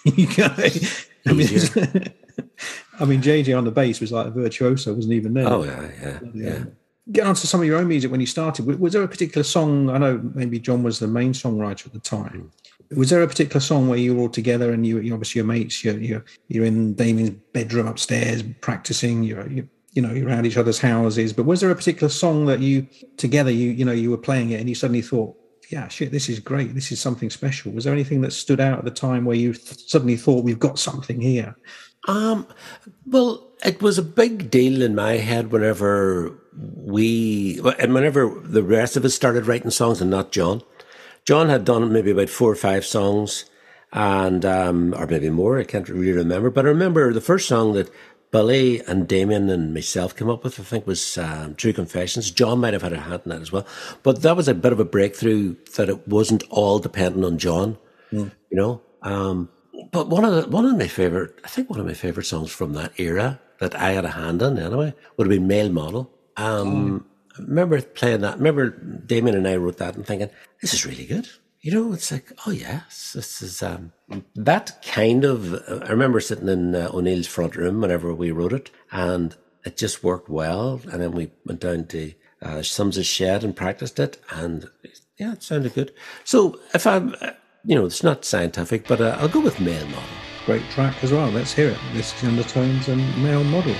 you go. I mean, I mean, JJ on the bass was like a virtuoso, wasn't even there. Oh yeah, yeah, yeah get onto some of your own music when you started. Was there a particular song? I know maybe John was the main songwriter at the time. Was there a particular song where you were all together and you, you obviously your mates, you're, you're, you're in Damien's bedroom upstairs practicing, you're, you you know, you're around each other's houses. But was there a particular song that you together, you, you know, you were playing it and you suddenly thought, yeah, shit, this is great. This is something special. Was there anything that stood out at the time where you th- suddenly thought we've got something here? Um, well, it was a big deal in my head whenever we, and whenever the rest of us started writing songs and not John. John had done maybe about four or five songs and, um, or maybe more. I can't really remember, but I remember the first song that Billy and Damien and myself came up with, I think was um, True Confessions. John might have had a hand in that as well. But that was a bit of a breakthrough that it wasn't all dependent on John, mm. you know. Um, but one of the, one of my favorite, I think one of my favorite songs from that era that I had a hand in anyway would have been Male Model. Um, oh. I remember playing that. I remember Damien and I wrote that and thinking, this is really good. You know, it's like, oh yes, this is um, that kind of. I remember sitting in uh, O'Neill's front room whenever we wrote it, and it just worked well. And then we went down to uh, Sums' shed and practiced it, and yeah, it sounded good. So if I'm, uh, you know, it's not scientific, but uh, I'll go with male model. Great track as well. Let's hear it. This is Undertones and Male Model.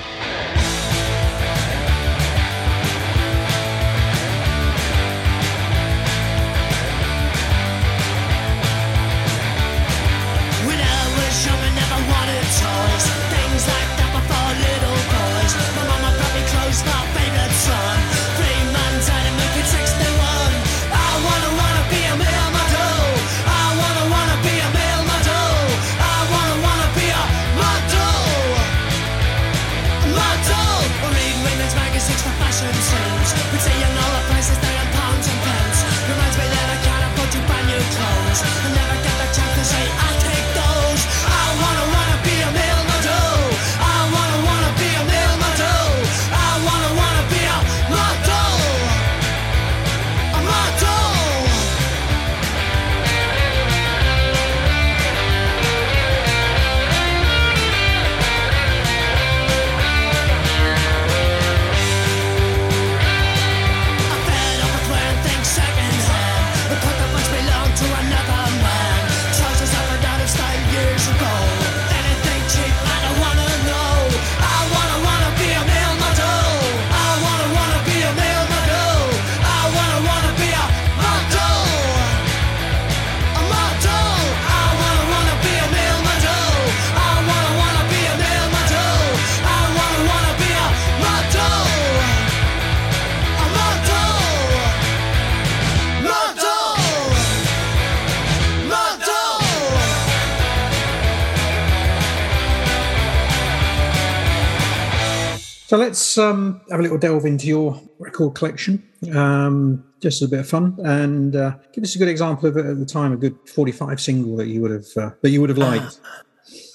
Delve into your record collection, um, just as a bit of fun, and uh, give us a good example of it at the time a good forty-five single that you would have uh, that you would have liked.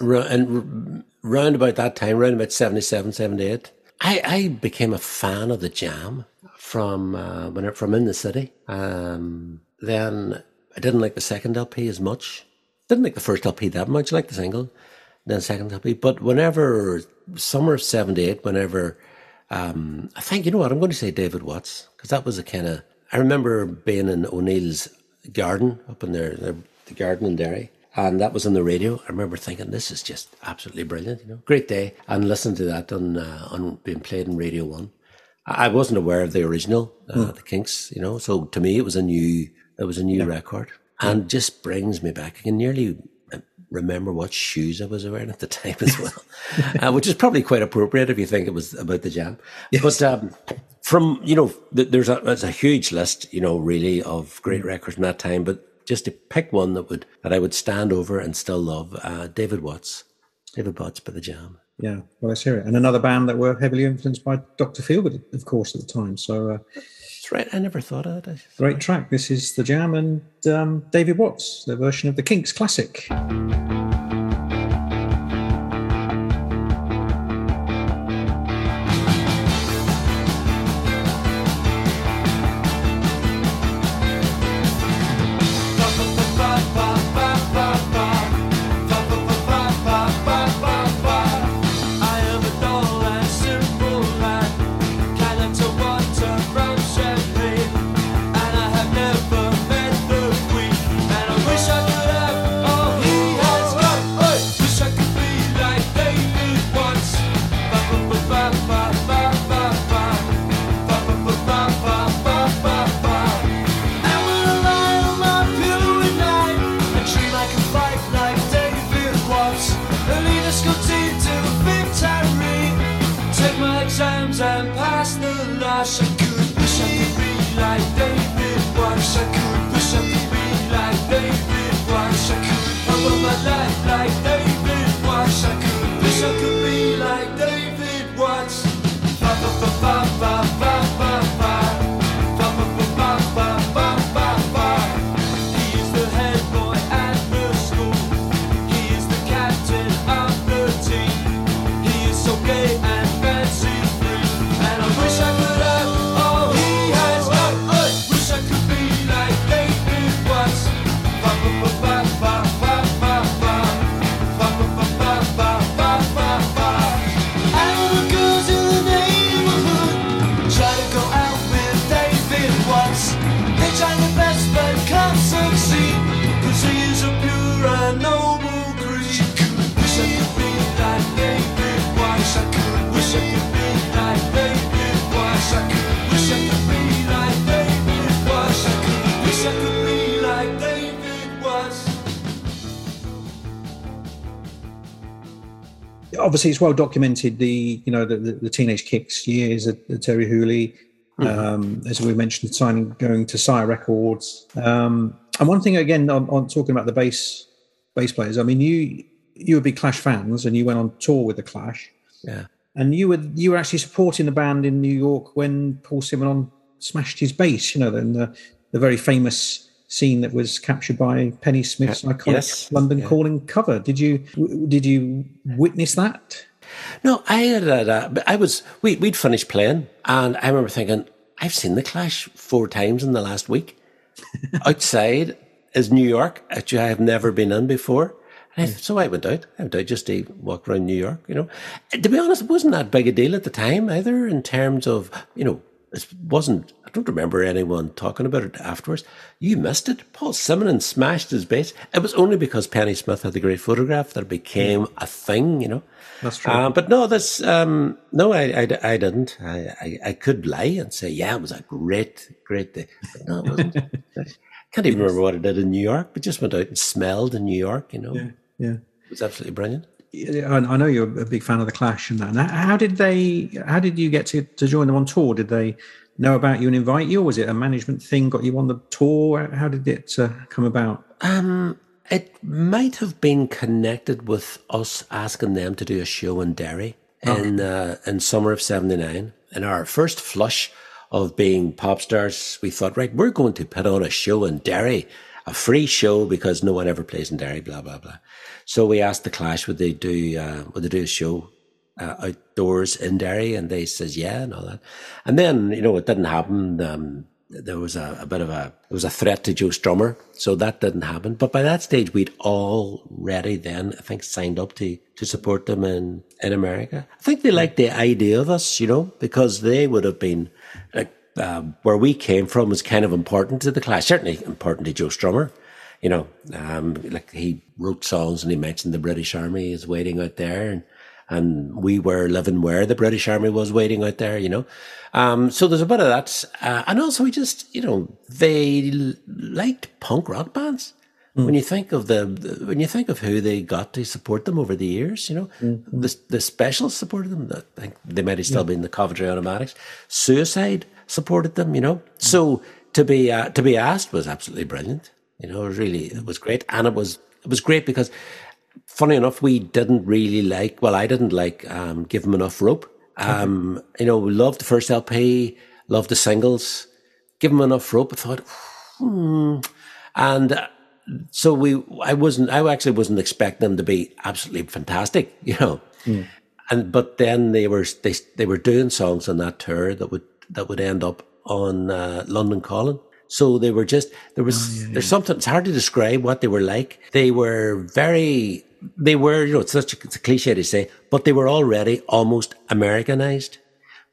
Uh, and round about that time, round about 77, 78, I, I became a fan of the Jam from uh, when it, from in the city. Um, then I didn't like the second LP as much. Didn't like the first LP that much. I liked the single, then second LP. But whenever summer of '78, whenever um, I think you know what I'm going to say, David Watts, because that was a kind of. I remember being in O'Neill's garden up in there, the garden in Derry, and that was on the radio. I remember thinking, this is just absolutely brilliant, you know, great day, and listening to that on uh, on being played in Radio One. I wasn't aware of the original, uh, mm. the Kinks, you know. So to me, it was a new, it was a new yeah. record, and just brings me back. I can nearly remember what shoes I was wearing at the time as well, uh, which is probably quite appropriate if you think it was about the jam. Yes. But um, from you know, there's a there's a huge list, you know, really of great mm. records in that time. But just to pick one that would that I would stand over and still love, uh, David Watts, David Watts by the Jam. Yeah, well, let's hear it. And another band that were heavily influenced by Dr. Feelgood, of course, at the time. So uh, right. I never thought of it. Great track. This is the Jam and um, David Watts, their version of the Kinks classic. Obviously it's well documented the you know the, the, the teenage kicks years at, at Terri Hooley. Mm-hmm. Um, as we mentioned, signing going to Sire Records. Um, and one thing again on, on, talking about the bass bass players. I mean, you you were big Clash fans, and you went on tour with the Clash. Yeah. And you were you were actually supporting the band in New York when Paul Simonon smashed his bass. You know, then the the very famous scene that was captured by Pennie Smith's iconic yes. London yeah. Calling cover. Did you did you witness that? No, I had uh, I was we we'd finished playing, and I remember thinking, I've seen the Clash four times in the last week. Outside is New York, which I have never been in before. I, so I went out. I went out just to walk around New York. You know, to be honest, it wasn't that big a deal at the time either. In terms of you know, it wasn't I don't remember anyone talking about it afterwards. You missed it. Paul Simonon smashed his bass. It was only because Pennie Smith had the great photograph that it became a thing, you know. That's true. Um, but no, this, um, no, I, I, I didn't. I, I, I, could lie and say, yeah, it was a great, great day. But no, it wasn't. I can't even remember what I did in New York, but just went out and smelled in New York, you know. Yeah. yeah. It was absolutely brilliant. I know you're a big fan of the Clash and that. How did they? How did you get to, to join them on tour? Did they know about you and invite you, or was it a management thing got you on the tour? How did it uh, come about? Um, it might have been connected with us asking them to do a show in Derry. in uh, in summer of '79. In our first flush of being pop stars, we thought, right, we're going to put on a show in Derry, a free show because no one ever plays in Derry, blah blah blah. So we asked the Clash would they do uh, would they do a show uh, outdoors in Derry, and they says yeah and all that. And then you know it didn't happen. Um, there was a, a, bit of a it was a threat to Joe Strummer, so that didn't happen. But by that stage, we'd all already then I think signed up to to support them in in America. I think they liked the idea of us, you know, because they would have been like uh, where we came from was kind of important to the Clash, certainly important to Joe Strummer. You know, um, like he wrote songs and he mentioned the British Army is waiting out there, and and we were living where the British Army was waiting out there, you know. Um, so there's a bit of that. Uh, and also we just, you know, they liked punk rock bands. Mm. When you think of the, when you think of who they got to support them over the years, you know, mm-hmm. the, the specials supported them. I think they might have still yeah. been the Coventry Automatics. Suicide supported them, you know. Mm. So to be, uh, to be asked was absolutely brilliant. You know, really, it was great. And it was, it was great because funny enough, we didn't really like, well, I didn't like, um, Give Them Enough Rope. Um, you know, we loved the first LP, loved the singles, Give Them Enough Rope. I thought, hmm. And uh, so we, I wasn't, I actually wasn't expecting them to be absolutely fantastic, you know. Mm. And, but then they were, they, they were doing songs on that tour that would, that would end up on, uh, London Calling. So they were just, there was, oh, yeah, yeah. there's something, it's hard to describe what they were like. They were very they were, you know, it's such a, it's a cliche to say, but they were already almost Americanized.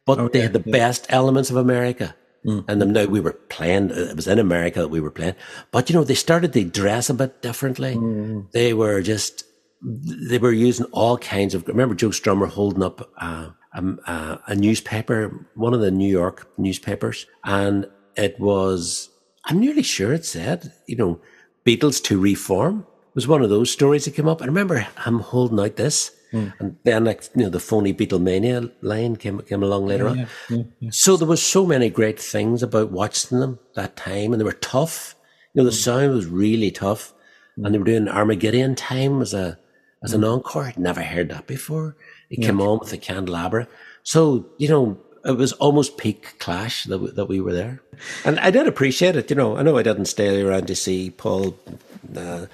But okay, they had the best elements of America. Mm. And then now we were playing, it was in America that we were playing. But, you know, they started to dress a bit differently. Mm. They were just, they were using all kinds of, remember Joe Strummer holding up uh, a, a newspaper, one of the New York newspapers. And it was, I'm nearly sure it said, you know, Beatles to reform was one of those stories that came up. I remember I'm holding out this. Mm. And then, like, you know, the phony Beatlemania line came came along later yeah, on. Yeah, so there was so many great things about watching them that time, and they were tough. You know, the mm. sound was really tough, mm. and they were doing Armageddon Time as a as an mm. encore. I'd never heard that before. It came on with the candelabra. So you know, it was almost peak clash that we, that we were there, and I did appreciate it. You know, I know I didn't stay around to see Paul. Uh,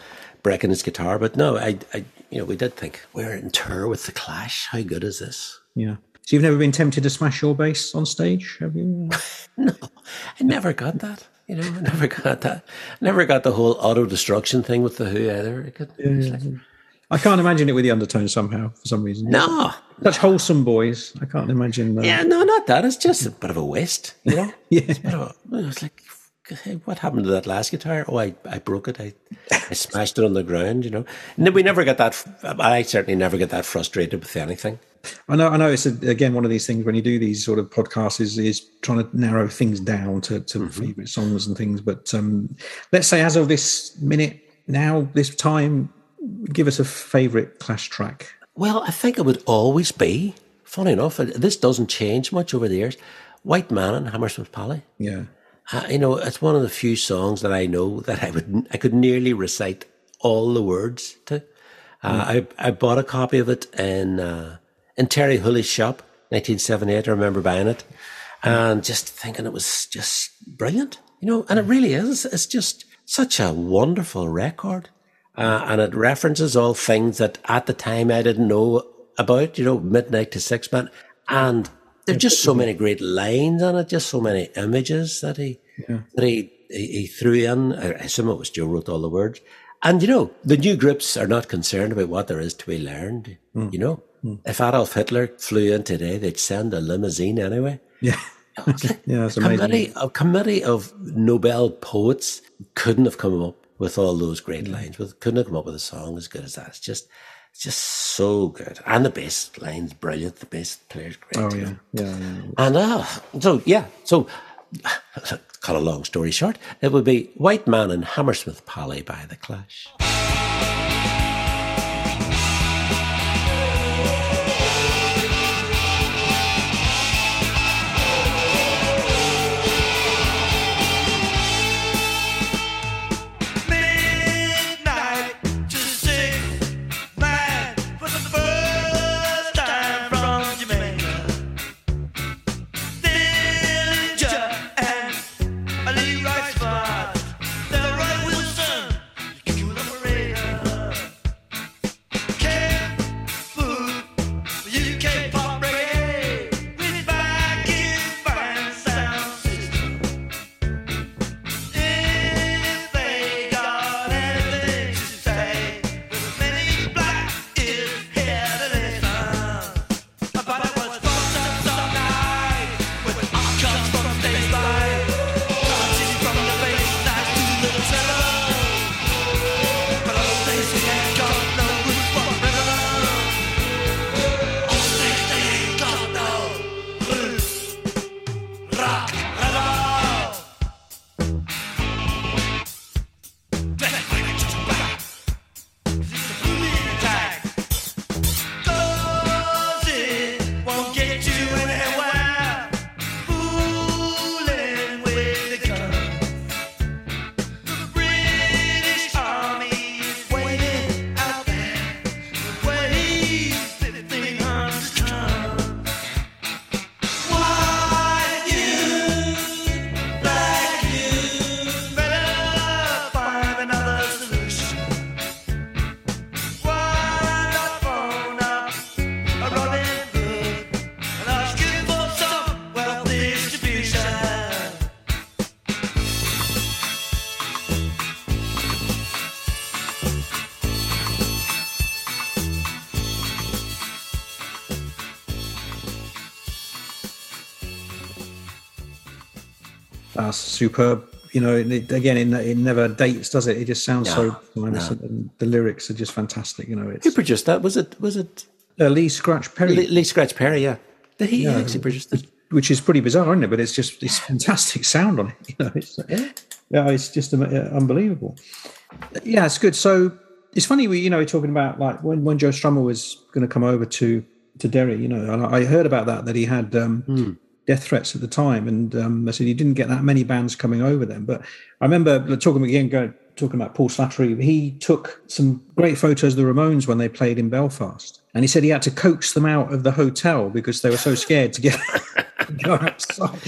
breaking his guitar. But no, I, I, you know, we did think we're in tour with the Clash. How good is this? Yeah. So you've never been tempted to smash your bass on stage, have you? no, I never got that. You know, I never got that. Never got the whole auto destruction thing with the Who either. It Could, yeah, like, I can't imagine it with the undertones somehow for some reason. No, such wholesome boys. I can't imagine. That. Yeah, no, not that. It's just a bit of a waste. You know. yeah. It's, a, it's like hey, what happened to that last guitar? Oh, I, I broke it. I, I smashed it on the ground, you know. And we never get that, I certainly never get that frustrated with anything. I know, I know it's a, again, one of these things when you do these sort of podcasts is, is trying to narrow things down to, to mm-hmm. favorite songs and things. But um, let's say as of this minute now, this time, give us a favorite Clash track. Well, I think it would always be, funny enough, this doesn't change much over the years. White Man and Hammersmith Palais. Yeah. Uh, you know, it's one of the few songs that I know that I would I could nearly recite all the words to. Uh, mm. I I bought a copy of it in uh, in Terri Hooley's shop, 1978. I remember buying it, and just thinking it was just brilliant, you know. And it really is. It's just such a wonderful record, uh, and it references all things that at the time I didn't know about. You know, midnight to six man, and there's just so many great lines on it, just so many images that he yeah. that he, he, he threw in. I assume it was Joe wrote all the words. And you know, the new groups are not concerned about what there is to be learned. Mm. You know, mm. if Adolf Hitler flew in today, they'd send a limousine anyway. Yeah. yeah, it's amazing. Committee, a committee of Nobel poets couldn't have come up with all those great lines. With couldn't have come up with a song as good as that. It's just it's just so good. And the bass line's brilliant. The bass player's great. Oh, yeah. yeah. yeah. And uh, so, yeah. So, cut a long story short, it would be White Man and Hammersmith Palais by The Clash. Superb. You know, it, again, it, it, never dates, does it? It just sounds No, so timeless, no. and the lyrics are just fantastic. You know, it's Who produced that? Was it was it uh, Lee Scratch Perry, Lee, Lee Scratch Perry? Yeah, he Yeah. actually produced it. which is pretty bizarre, isn't it? But it's just it's fantastic sound on it. You know, it's yeah, it's just uh, unbelievable. Yeah, it's good. So it's funny we you know we're talking about like when when Joe Strummer was going to come over to to Derry. You know, and I I heard about that that he had um, death threats at the time, and um, I said he didn't get that many bands coming over then. But I remember talking again, going talking about Paul Slattery. He took some great photos of the Ramones when they played in Belfast, and he said he had to coax them out of the hotel because they were so scared to get go outside.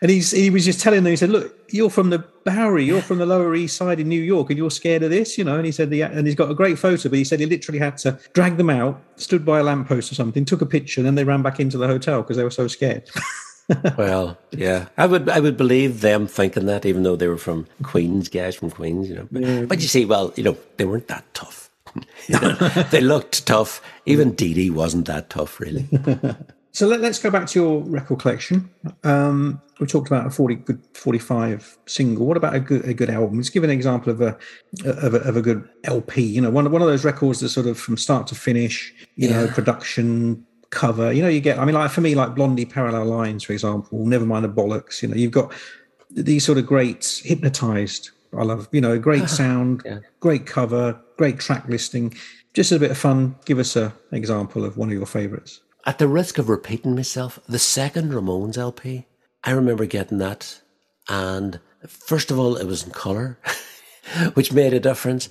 And he's he was just telling them, he said, Look, you're from the Bowery, you're from the Lower East Side in New York, and you're scared of this, you know. And he said, yeah, and he's got a great photo, but he said he literally had to drag them out, stood by a lamppost or something, took a picture, and then they ran back into the hotel because they were so scared. Well, yeah, I would I would believe them thinking that, even though they were from Queens, guys from Queens, you know. But, but you see, well, you know, they weren't that tough. You know, they looked tough. Even Dee Dee wasn't that tough, really. So let, us go back to your record collection. Um, we talked about a forty good forty-five single. What about a good a good album? Let's give an example of a of a, of a good LP. You know, one one of those records that sort of from start to finish. You know, production, cover. You know, you get. I mean, like for me, like Blondie, Parallel Lines, for example. Never mind the bollocks. You know, you've got these sort of great hypnotized. I love. You know, great sound, Yeah. great cover, great track listing. Just a bit of fun. Give us a example of one of your favorites. At the risk of repeating myself, the second Ramones LP, I remember getting that. And first of all, it was in colour, which made a difference.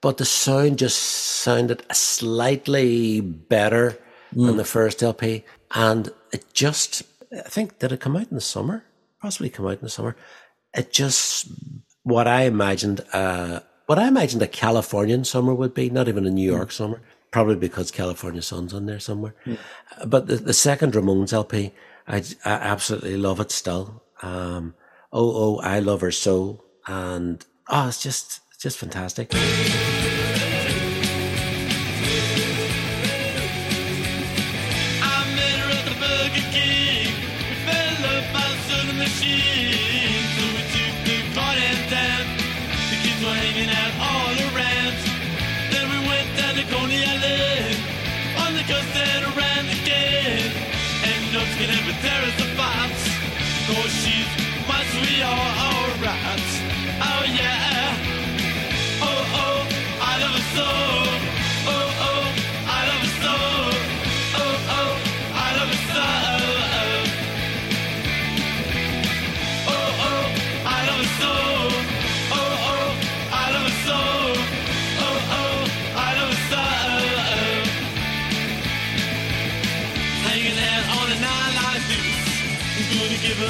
But the sound just sounded slightly better than the first LP. And it just, I think, did it come out in the summer? Possibly come out in the summer. It just, what I imagined, uh, what I imagined a Californian summer would be, not even a New York summer, probably because California Sun's on there somewhere. Uh, But the, the second Ramones LP, I, I absolutely love it still. Um, oh, oh, I love her so. And, oh, it's just, it's just fantastic.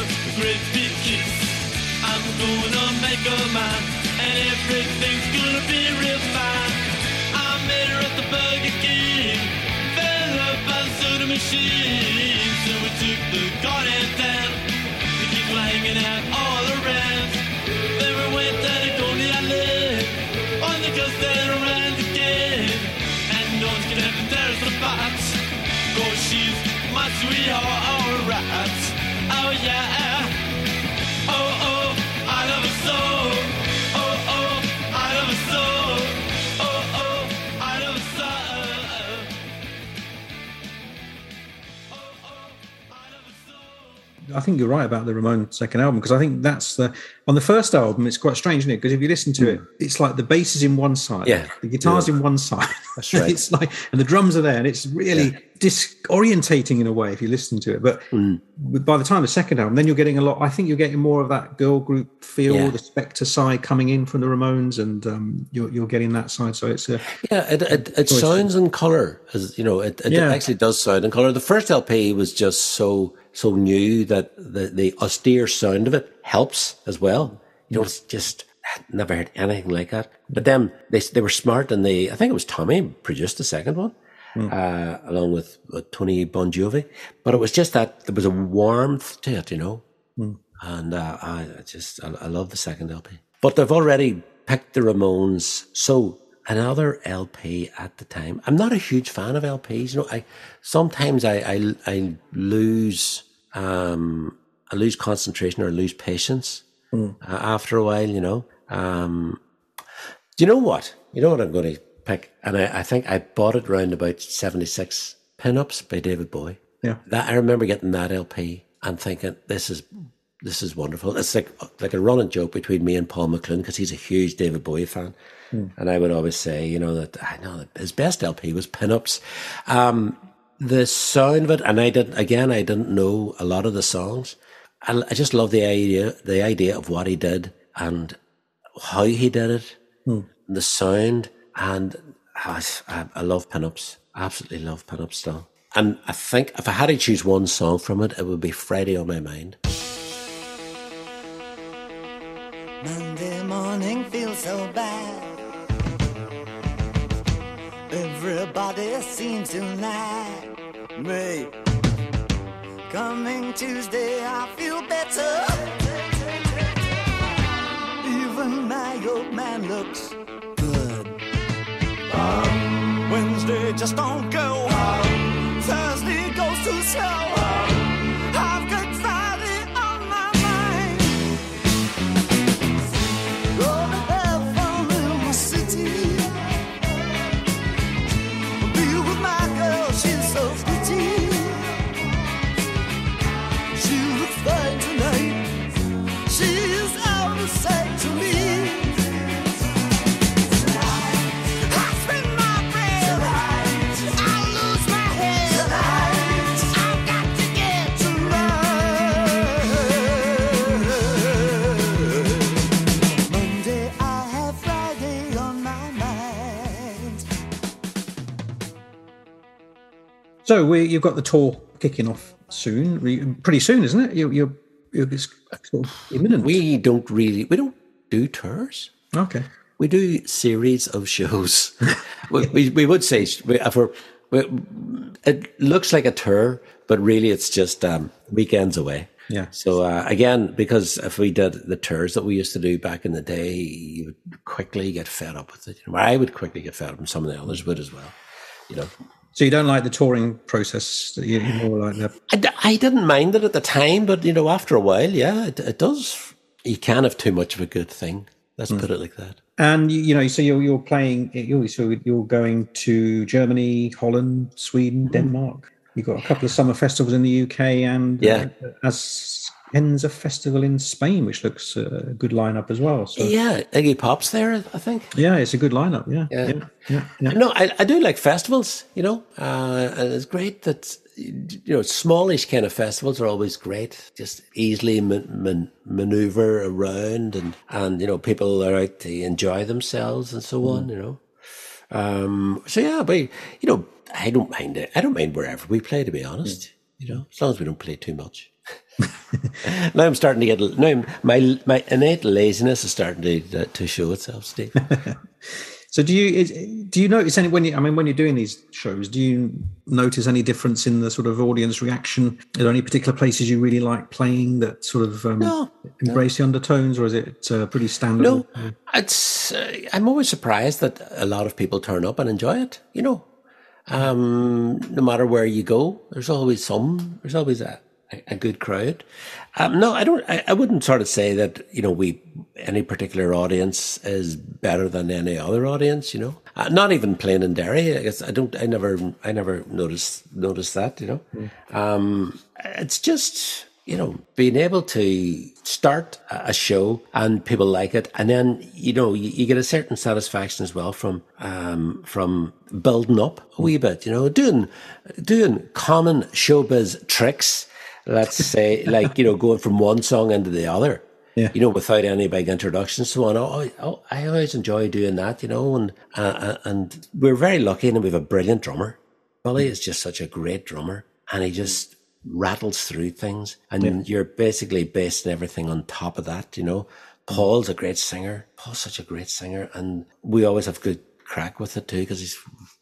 A great big kiss. I'm gonna make a man, and everything's gonna be real fine. I met her at the Burger King, fell up by the soda machine. So we took the garden down. Kids were hanging out all around. Then we went down to Coney Island, on the coast and around again. And no one's gonna have to us apart. Cause she's my sweetheart, alright. Yeah. I think you're right about the Ramon second album because I think that's the on the first album. It's quite strange, isn't it? Because if you listen to it, it's like the bass is in one side, Yeah. the guitar's in one side. That's right. it's like and the drums are there, and it's really disorientating in a way if you listen to it. But Hmm. by the time the second album, then you're getting a lot. I think you're getting more of that girl group feel, Yeah. the Spectre side coming in from the Ramones, and um, you're you're getting that side. So it's a Yeah, it it, it sounds in color as you know. It, it Yeah. actually does sound in color. The first LP was just so so new that the the austere sound of it helps as well. You know, it's just never heard anything like that. But then they they were smart and they I think it was Tommy produced the second one. Uh, along with, with Tony Bongiovi, but it was just that there was a warmth to it, you know, and uh, I I just I, I love the second LP. But they've already picked the Ramones, so another LP at the time. I'm not a huge fan of LPs. You know, I sometimes I I, I lose um I lose concentration or lose patience uh, after a while, you know. Um, do you know what? You know what I'm going to pick? And I, I think I bought it round about 76 Pinups by David Bowie. Yeah. That I remember getting that LP and thinking, this is this is wonderful. It's like like a running joke between me and Paul McLoone because he's a huge David Bowie fan, and I would always say, you know, that I know that his best LP was Pinups. Um, the sound of it, and I didn't again, I didn't know a lot of the songs. I, I just love the idea, the idea of what he did and how he did it, the sound, and I, I, I love Pinups. Absolutely love Pinups still. And I think if I had to choose one song from it, it would be Friday on My Mind. Monday morning feels so bad. Everybody seems to like me. Coming Tuesday, I feel better. Even my old man looks good. Um, Wednesday just don't go. Um, Thursday goes too slow. So we, you've got the tour kicking off soon, pretty soon, isn't it? You, you're, you're it's sort of imminent. We don't really, we don't do tours. okay. We do series of shows. we, we, we would say we, we, it looks like a tour, but really it's just um, weekends away. Yeah. So uh, again, because if we did the tours that we used to do back in the day, you would quickly get fed up with it. You know, I would quickly get fed up, and some of the others would as well. You know, So you don't like the touring process? You- more like the I, d- I didn't mind it at the time, but you know, after a while, yeah, it, it does. You can have too much of a good thing. Let's put it like that. And you, you know, so you're you're playing. You're so you're going to Germany, Holland, Sweden, Denmark. You've got a couple of summer festivals in the UK, and Yeah. uh, as Enza festival in Spain, which looks uh, a good lineup as well. So yeah, Iggy Pop's there, I think. Yeah, it's a good lineup. Yeah, Yeah. yeah, yeah. yeah. No, I, I do like festivals, you know, uh, and it's great that, you know, smallish kind of festivals are always great. Just easily man, man, maneuver around and, and, you know, people are out to enjoy themselves and so on, you know. Um, so yeah, but, you know, I don't mind it. I don't mind wherever we play, to be honest, you know, as long as we don't play too much. Now I'm starting to get now my my innate laziness is starting to to show itself, Steve. So do you is, do you notice any when you I mean when you're doing these shows do you notice any difference in the sort of audience reaction? Are there any particular places you really like playing that sort of um, No, embrace the undertones, or is it uh, pretty standard? No, it's. Uh, I'm always surprised that a lot of people turn up and enjoy it. You know, um, no matter where you go, there's always some. There's always a, a, good crowd. Um, no, I don't. I, I wouldn't sort of say that. You know, we any particular audience is better than any other audience. You know, uh, not even playing in Derry. I guess I don't. I never. I never noticed noticed that. You know, um, it's just you know, being able to start a a show and people like it, and then you know you, you get a certain satisfaction as well from um, from building up a wee bit. You know, doing doing common showbiz tricks. Let's say, like you know, going from one song into the other. Yeah. You know, without any big introductions, so on. Oh, oh, I always enjoy doing that. You know, and uh, uh, and we're very lucky, and we have a brilliant drummer. Billy is just such a great drummer, and he just rattles through things, and you're basically basing everything on top of that. You know, Paul's a great singer. Paul's such a great singer, and we always have good crack with it too because he's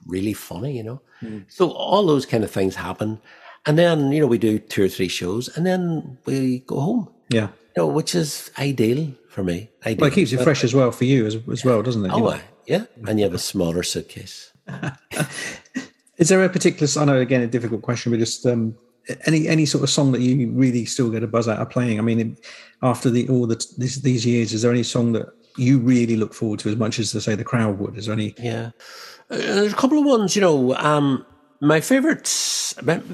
really funny. You know, so all those kind of things happen, and then you know we do two or three shows, and then we go home. Yeah. You know, which is ideal for me. Ideal. Well, it keeps it fresh as well for you as, as well, doesn't it? You Oh, know? yeah, and you have a smaller suitcase. Is there a particular? I know again a difficult question, but just um, any any sort of song that you really still get a buzz out of playing? I mean, after the all the these, these years, is there any song that you really look forward to as much as to say the crowd would? Is there any? Yeah, uh, there's a couple of ones. You know, um, my favorite,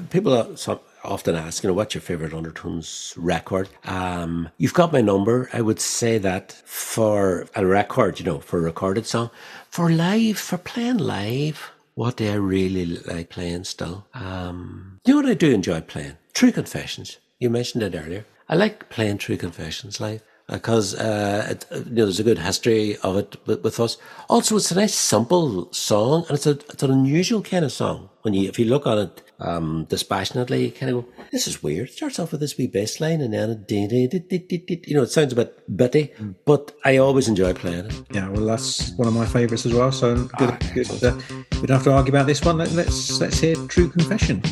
People often ask, you know, what's your favorite Undertones record? Um, you've got my number. I would say that for a record, you know, for a recorded song, for live, for playing live. What do I really like playing still? Um, you know what I do enjoy playing? True Confessions. You mentioned it earlier. I like playing True Confessions live because uh, it, you know there's a good history of it with, with us. Also, it's a nice simple song, and it's a it's an unusual kind of song. When you if you look on it um, dispassionately, you kind of go, "This is weird." It starts off with this wee bass line, and then it, you know, it sounds a bit bitty, but I always enjoy playing it. Yeah, well, that's one of my favourites as well. So good, good. Uh, we don't have to argue about this one. Let, let's let's hear True Confession.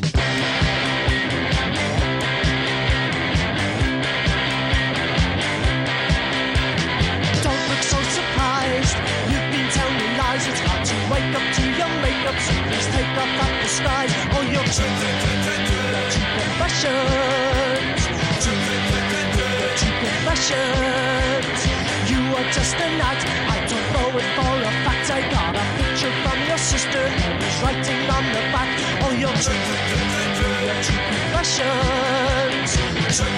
True. You are just a act. I don't know it for a fact. I got a picture from your sister and he's writing on the back. Oh, you're true, confessions. True,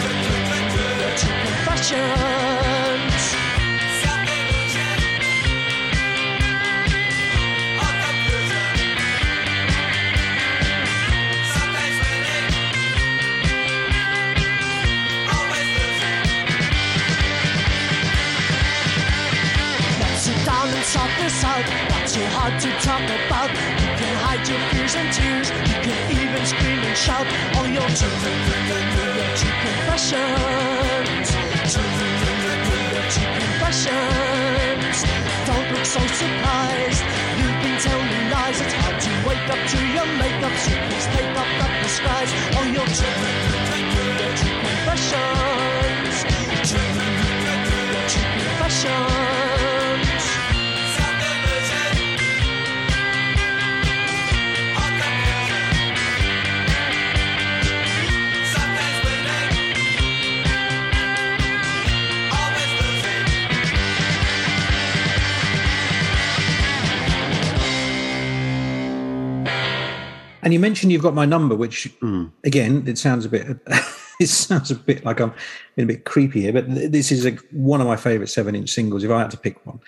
true confessions. Confessions. Confessions. Don't look so surprised. You've been telling lies. It's hard to wake up to your makeup. So take off disguise. Oh, True, confessions. Confessions. And you mentioned you've got my number, which hmm. again, it sounds a bit, it sounds a bit like I'm being a bit creepy here, but this is a, one of my favorite seven inch singles. If I had to pick one,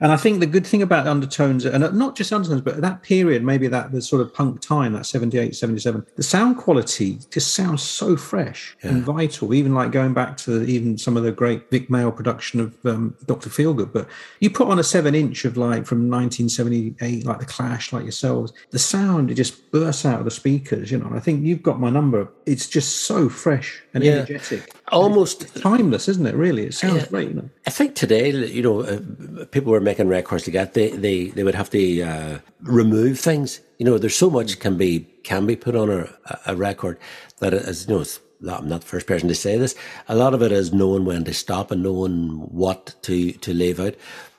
and I think the good thing about undertones, and not just undertones, but that period, maybe that the sort of punk time, that 78, 77, the sound quality just sounds so fresh and vital. Even like going back to even some of the great Vic Maile production of um, Dr. Feelgood. But you put on a seven inch of like from 1978, like the Clash, like yourselves, the sound it just bursts out of the speakers. You know, and I think you've got my number. It's just so fresh and Yeah. energetic, Almost timeless, isn't it? Really, it sounds Yeah. great. I think today, you know, uh, people were making records like that. They they they would have to uh, remove things. You know, there's so much can be can be put on a, a record that as you know. It's, I'm not the first person to say this. A lot of it is knowing when to stop and knowing what to to leave out.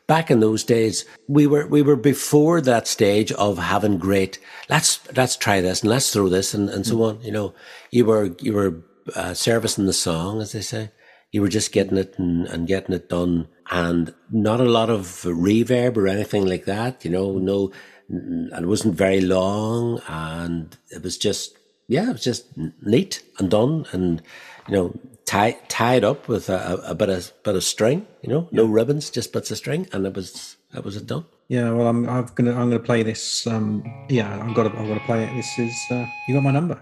Back in those days, we were we were before that stage of having great. Let's let's try this and let's throw this and, and so on. You know, you were you were uh, servicing the song, as they say you were just getting it and, and getting it done and not a lot of reverb or anything like that, you know, no, and it wasn't very long and it was just, yeah, it was just neat and done and, you know, tie, tied up with a, a bit of, bit of string, you know, no ribbons, just bits of string and it was, that was it done. Yeah, well, I'm, I'm gonna I'm gonna play this. Um, yeah, I've got to I've got to play it. This is uh, you got my number.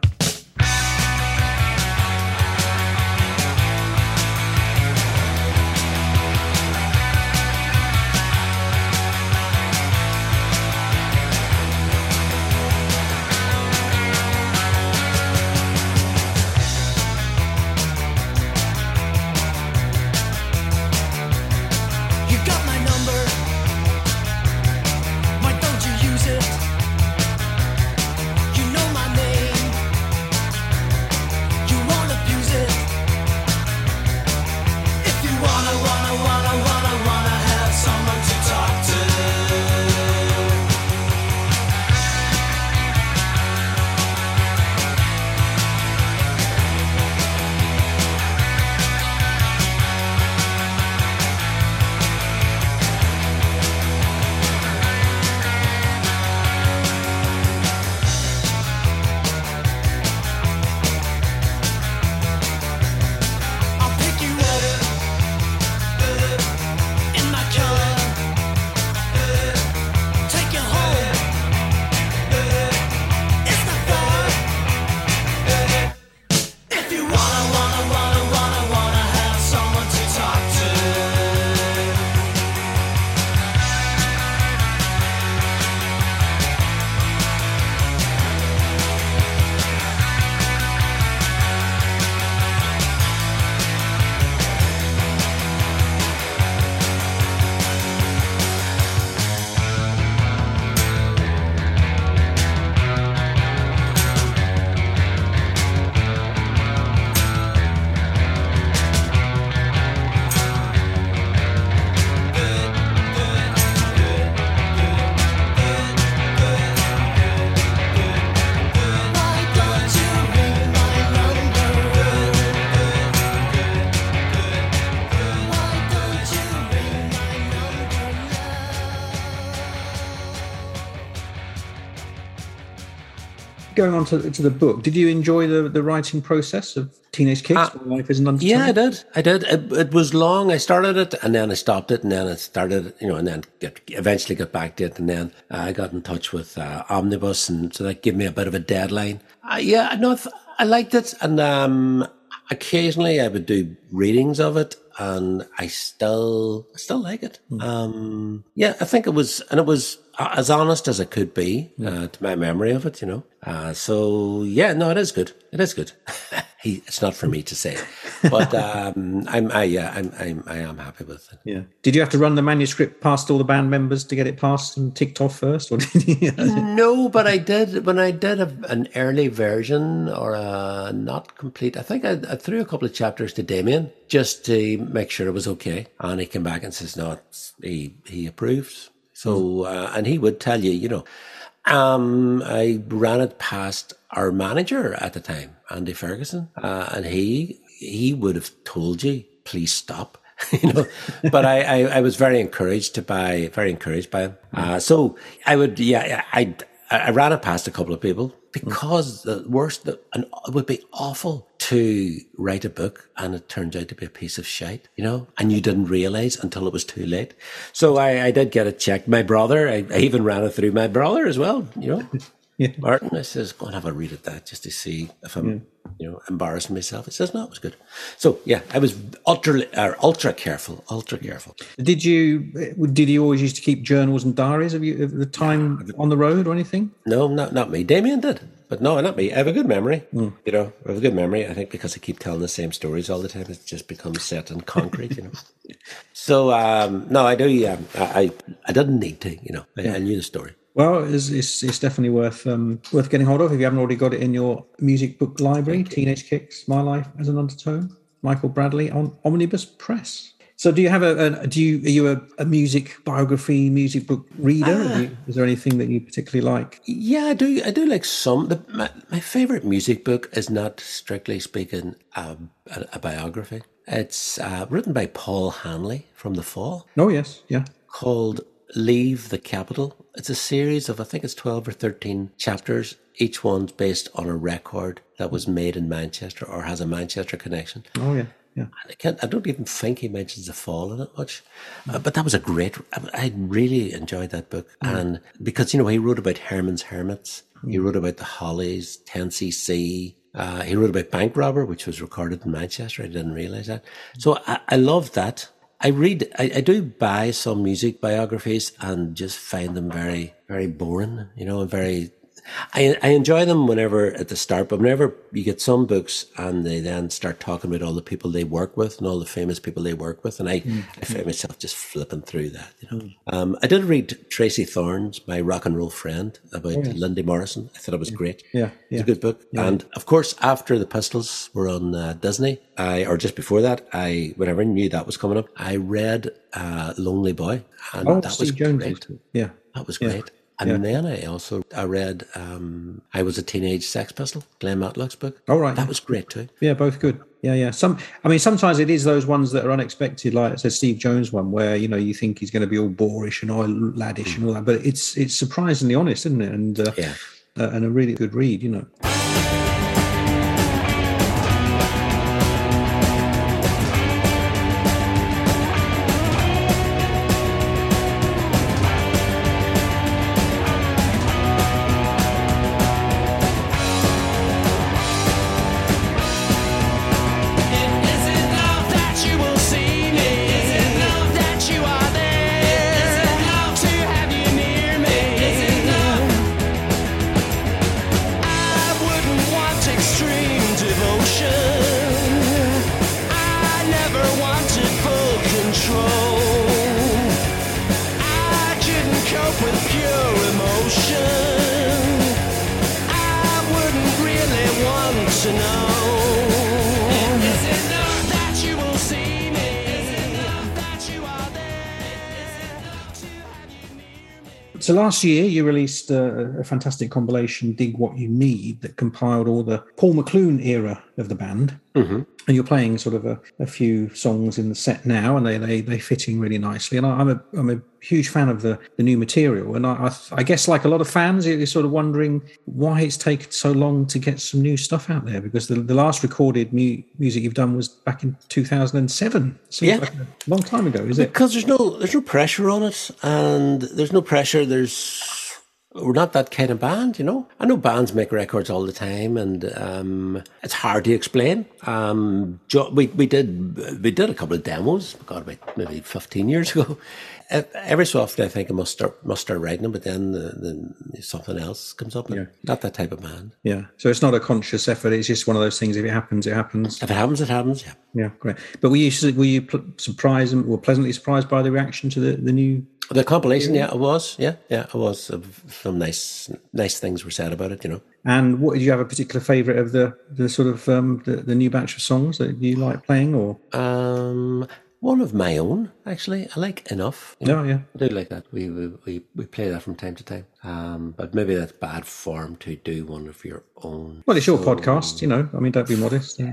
Going on to, to the book, did you enjoy the, the writing process of Teenage Kicks? Uh, Life is an Undertone? Yeah, I did. I did. It, it was long. I started it and then I stopped it and then I started, you know, and then get, eventually got back to it. And then uh, I got in touch with uh, Omnibus and so that gave me a bit of a deadline. Uh, yeah, no, I th- I liked it. And um, occasionally I would do readings of it and I still, I still like it. Um, yeah, I think it was, and it was as honest as it could be uh, to my memory of it, you know. Uh, so yeah, no, it is good. It is good. he, it's not for me to say, but um, I'm, I, yeah, I'm, I'm, I am happy with it. Yeah. Did you have to run the manuscript past all the band members to get it passed and ticked off first, or did you? No, but I did when I did a, an early version or a not complete. I think I, I threw a couple of chapters to Damien just to make sure it was okay, and he came back and says, "No, he he approved." So, uh, and he would tell you, you know, um, I ran it past our manager at the time, Andy Ferguson, uh, and he he would have told you, please stop. you know, but I, I, I was very encouraged to buy, very encouraged by him. Uh, so I would, yeah, I, I ran it past a couple of people Mm. because the worst, the, and it would be awful to write a book and it turns out to be a piece of shite, you know, and you didn't realize until it was too late. So I, I did get it checked. My brother, I, I even ran it through my brother as well, you know. Yeah. Martin, I says, go and have a read at that just to see if I'm, you know, embarrassing myself. He says, no, it was good. So yeah, I was ultra, uh, ultra careful, ultra careful. Did you did you always used to keep journals and diaries of you of the time on the road or anything? No, not not me. Damien did, but no, not me. I have a good memory. You know, I have a good memory. I think because I keep telling the same stories all the time, it just becomes set in concrete. You know. so um, no, I do. Um, I, I I didn't need to. You know, I, I knew the story. Well, it's, it's, it's definitely worth um, worth getting hold of if you haven't already got it in your music book library. Teenage Kicks, My Life as an Undertone, Michael Bradley on Omnibus Press. So, do you have a, a do you are you a, a music biography, music book reader? Have you- is there anything that you particularly like? Yeah, I do. I do like some. The, my my favorite music book is not strictly speaking um, a, a biography. It's uh, written by Paul Hanley from The Fall. Oh yes, yeah. called Leave the Capital. It's a series of, I think it's 12 or 13 chapters. Each one's based on a record that was made in Manchester or has a Manchester connection. Oh yeah, yeah. I can't, I don't even think he mentions the fall in it much, uh, but that was a great, I, I really enjoyed that book. And because, you know, he wrote about Herman's Hermits. He wrote about the Hollies, 10cc. Uh, he wrote about Bank Robber, which was recorded in Manchester. I didn't realize that. So I, I love that. I read, I, I do buy some music biographies and just find them very, very boring, you know, and very, I, I enjoy them whenever at the start, but whenever you get some books and they then start talking about all the people they work with and all the famous people they work with, and I, I find myself just flipping through that, you know. Um, I did read Tracey Thorn's My Rock and Roll Friend about Lindy Morrison. I thought it was great. Yeah, It's a good book. And of course, after the Pistols were on uh, Disney, I, or just before that, I, whenever I knew that was coming up, I read uh, Lonely Boy. And Oh, that Steve was Jones. great. Yeah, That was great. And then I also I read um, I was a teenage Sex Pistol, Glenn Matlock's book. Oh, right. That was great too. yeah, both good. Yeah, yeah. Some, I mean, sometimes it is those ones that are unexpected, like I said, Steve Jones one, where you know you think he's going to be all boorish and all laddish and all that, but it's it's surprisingly honest, isn't it? And uh, Yeah. uh, and a really good read, you know. Last year you released a, a fantastic compilation, "Dig What You Need," that compiled all the Paul McLoone era of the band, Mm-hmm. and you're playing sort of a, a few songs in the set now, and they they they fitting really nicely. And I, I'm a I'm a huge fan of the the new material, and I I, I guess like a lot of fans, you're sort of wondering why it's taken so long to get some new stuff out there because the, the last recorded mu- music you've done was back in 2007. Seems Yeah. like a long time ago, is it? Because there's no there's no pressure on it, and there's no pressure. There's we're not that kind of band, you know. I know bands make records all the time, and um, it's hard to explain. Um, we we did we did a couple of demos, God, maybe fifteen years ago. Every so often, I think I must start must start writing them, but then the, the, something else comes up. and Not that type of man. Yeah. So it's not a conscious effort. It's just one of those things. If it happens, it happens. If it happens, it happens. Yeah. Yeah, great. But were you were you surprised and were pleasantly surprised by the reaction to the, the new? The compilation, yeah, I was. Yeah, yeah, I was. Some nice nice things were said about it, you know. And what did you have a particular favourite of the the sort of um, the, the new batch of songs that you like playing? Or Um, one of my own, actually. I like enough. you know. no, yeah, I do like that. We, we we we play that from time to time. Um, but maybe that's bad form to do one of your own. well, it's your podcast, you know. I mean, don't be modest.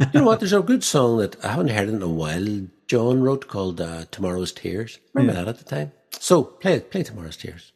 You know what? There's a good song that I haven't heard in a while. John wrote called uh, "Tomorrow's Tears." Remember that at the time? So play it. Play "Tomorrow's Tears."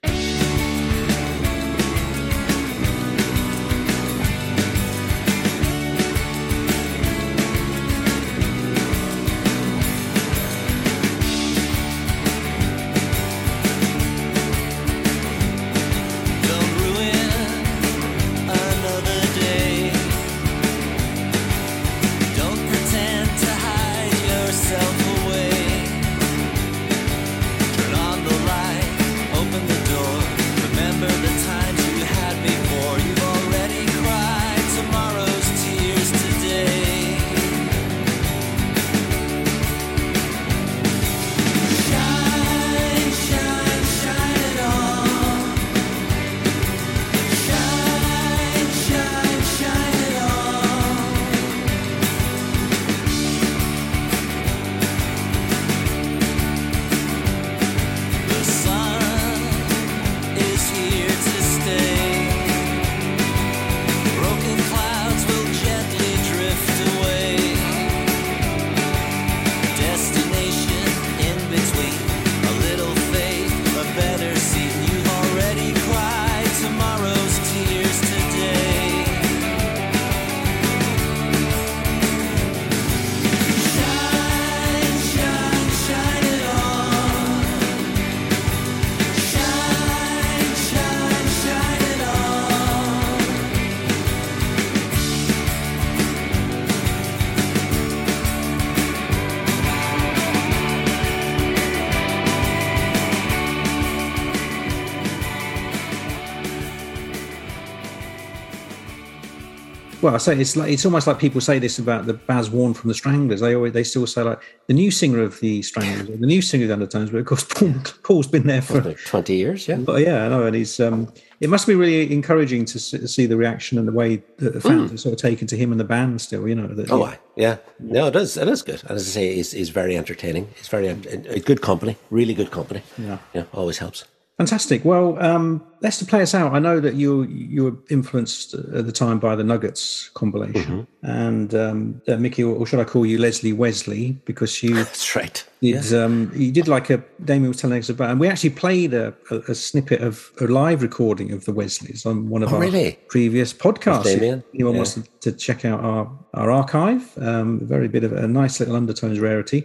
Well, I say it's like it's almost like people say this about the Baz Warne from the Stranglers. They always they still say like the new singer of the Stranglers, or the new singer of the Undertones. But of course, Paul, Paul's been there for. Like Twenty years, yeah. But yeah, I know, and he's. Um, it must be really encouraging to see the reaction and the way that the fans are sort of taken to him and the band. Still, you know. That, Oh, aye. yeah. No, it is. It is good. And as I say, he's, he's very entertaining. He's very a good company. Really good company. Yeah. yeah. Always helps. Fantastic. Well, um, Lester, play us out. I know that you you were influenced at the time by the Nuggets compilation, and um, uh, Mickey, or should I call you Leslie Wesley, because you That's right. did um, you did like a Damien was telling us about, and we actually played a, a, a snippet of a live recording of the Wesleys on one of Oh, our really? previous podcasts. If Damien? anyone Yeah. wants to, to check out our our archive, um, a very bit of a nice little undertones rarity.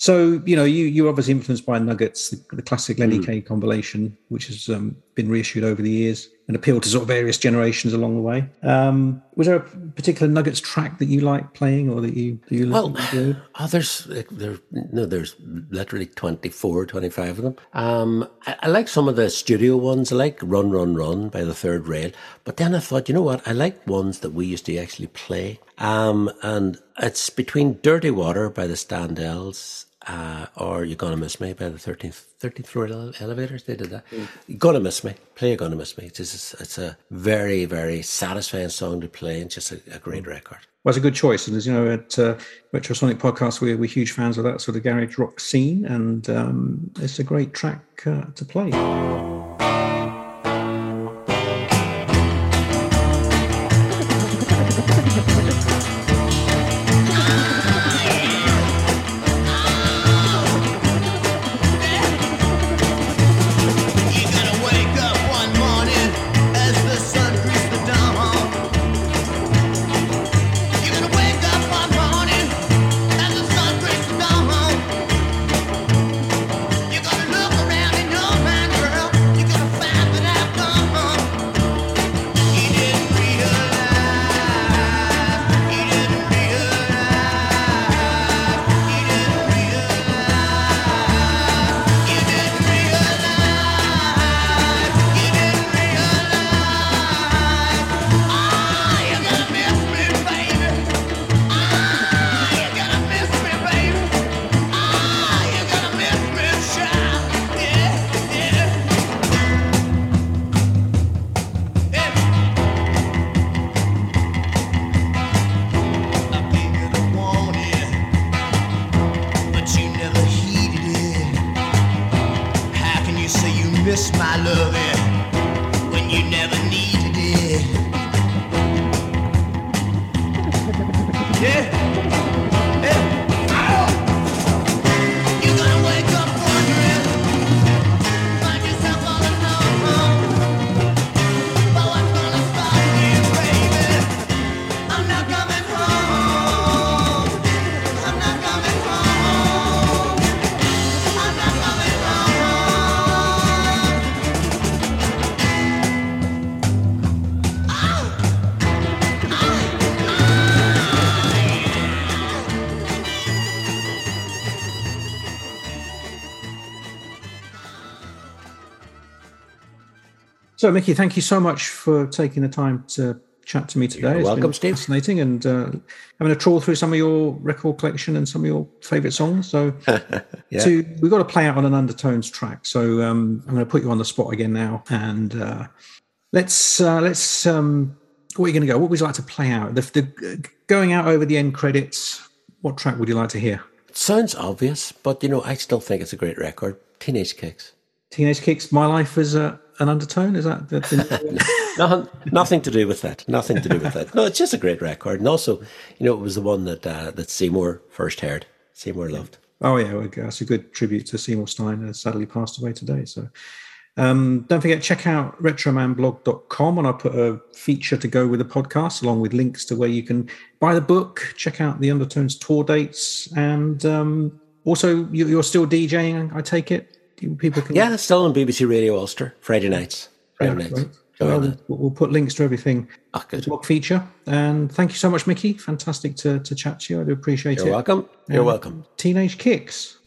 So you know, you you were obviously influenced by Nuggets, the, the classic Lenny Hmm. Kaye compilation, which has um, been reissued over the years and appealed to sort of various generations along the way. Um, was there a particular Nuggets track that you like playing, or that you that you Well, enjoyed? oh, there's there no, there's literally 24, 25 of them. Um, I, I like some of the studio ones. I like "Run, Run, Run" by the Third Rail. But then I thought, you know what? I like ones that we used to actually play. Um, and it's between "Dirty Water" by the Standells. Uh, or You're Gonna Miss Me by the 13th, 13th floor ele- elevators. They did that. You're Gonna Miss Me. Play You're Gonna Miss Me. It's, just, it's a very, very satisfying song to play and just a, a great record. Well, it's a good choice. And as you know, at uh, Retrosonic Podcast, we're, we're huge fans of that sort of garage rock scene, and um, it's a great track uh, to play. So, Mickey, thank you so much for taking the time to chat to me today. You're It's welcome, been Steve. Fascinating, and uh, having a trawl through some of your record collection and some of your favourite songs. So, Yeah. to, we've got to play out on an undertones track. So, um, I'm going to put you on the spot again now, and uh, let's uh, let's. Um, what are you going to go? What would you like to play out? The, the going out over the end credits. What track would you like to hear? It sounds obvious, but you know, I still think it's a great record. Teenage Kicks. Teenage Kicks, My Life as a, an Undertone? Is that Nothing, nothing to do with that. Nothing to do with that. No, it's just a great record, and also, you know, it was the one that uh, that Seymour first heard. Seymour loved. Oh yeah, well, that's a good tribute to Seymour Stein, who sadly passed away today. So um, don't forget, check out retromanblog.com and I'll put a feature to go with the podcast along with links to where you can buy the book, check out the Undertones tour dates, and um, also you, you're still DJing, I take it? People can Yeah, still on BBC Radio Ulster Friday nights. Friday Yeah, nights. right. Well, we'll, put links to everything Ah, good. blog feature. And thank you so much, Mickey. Fantastic to, to chat to you. I do appreciate it. You're welcome. You're welcome. Teenage Kicks.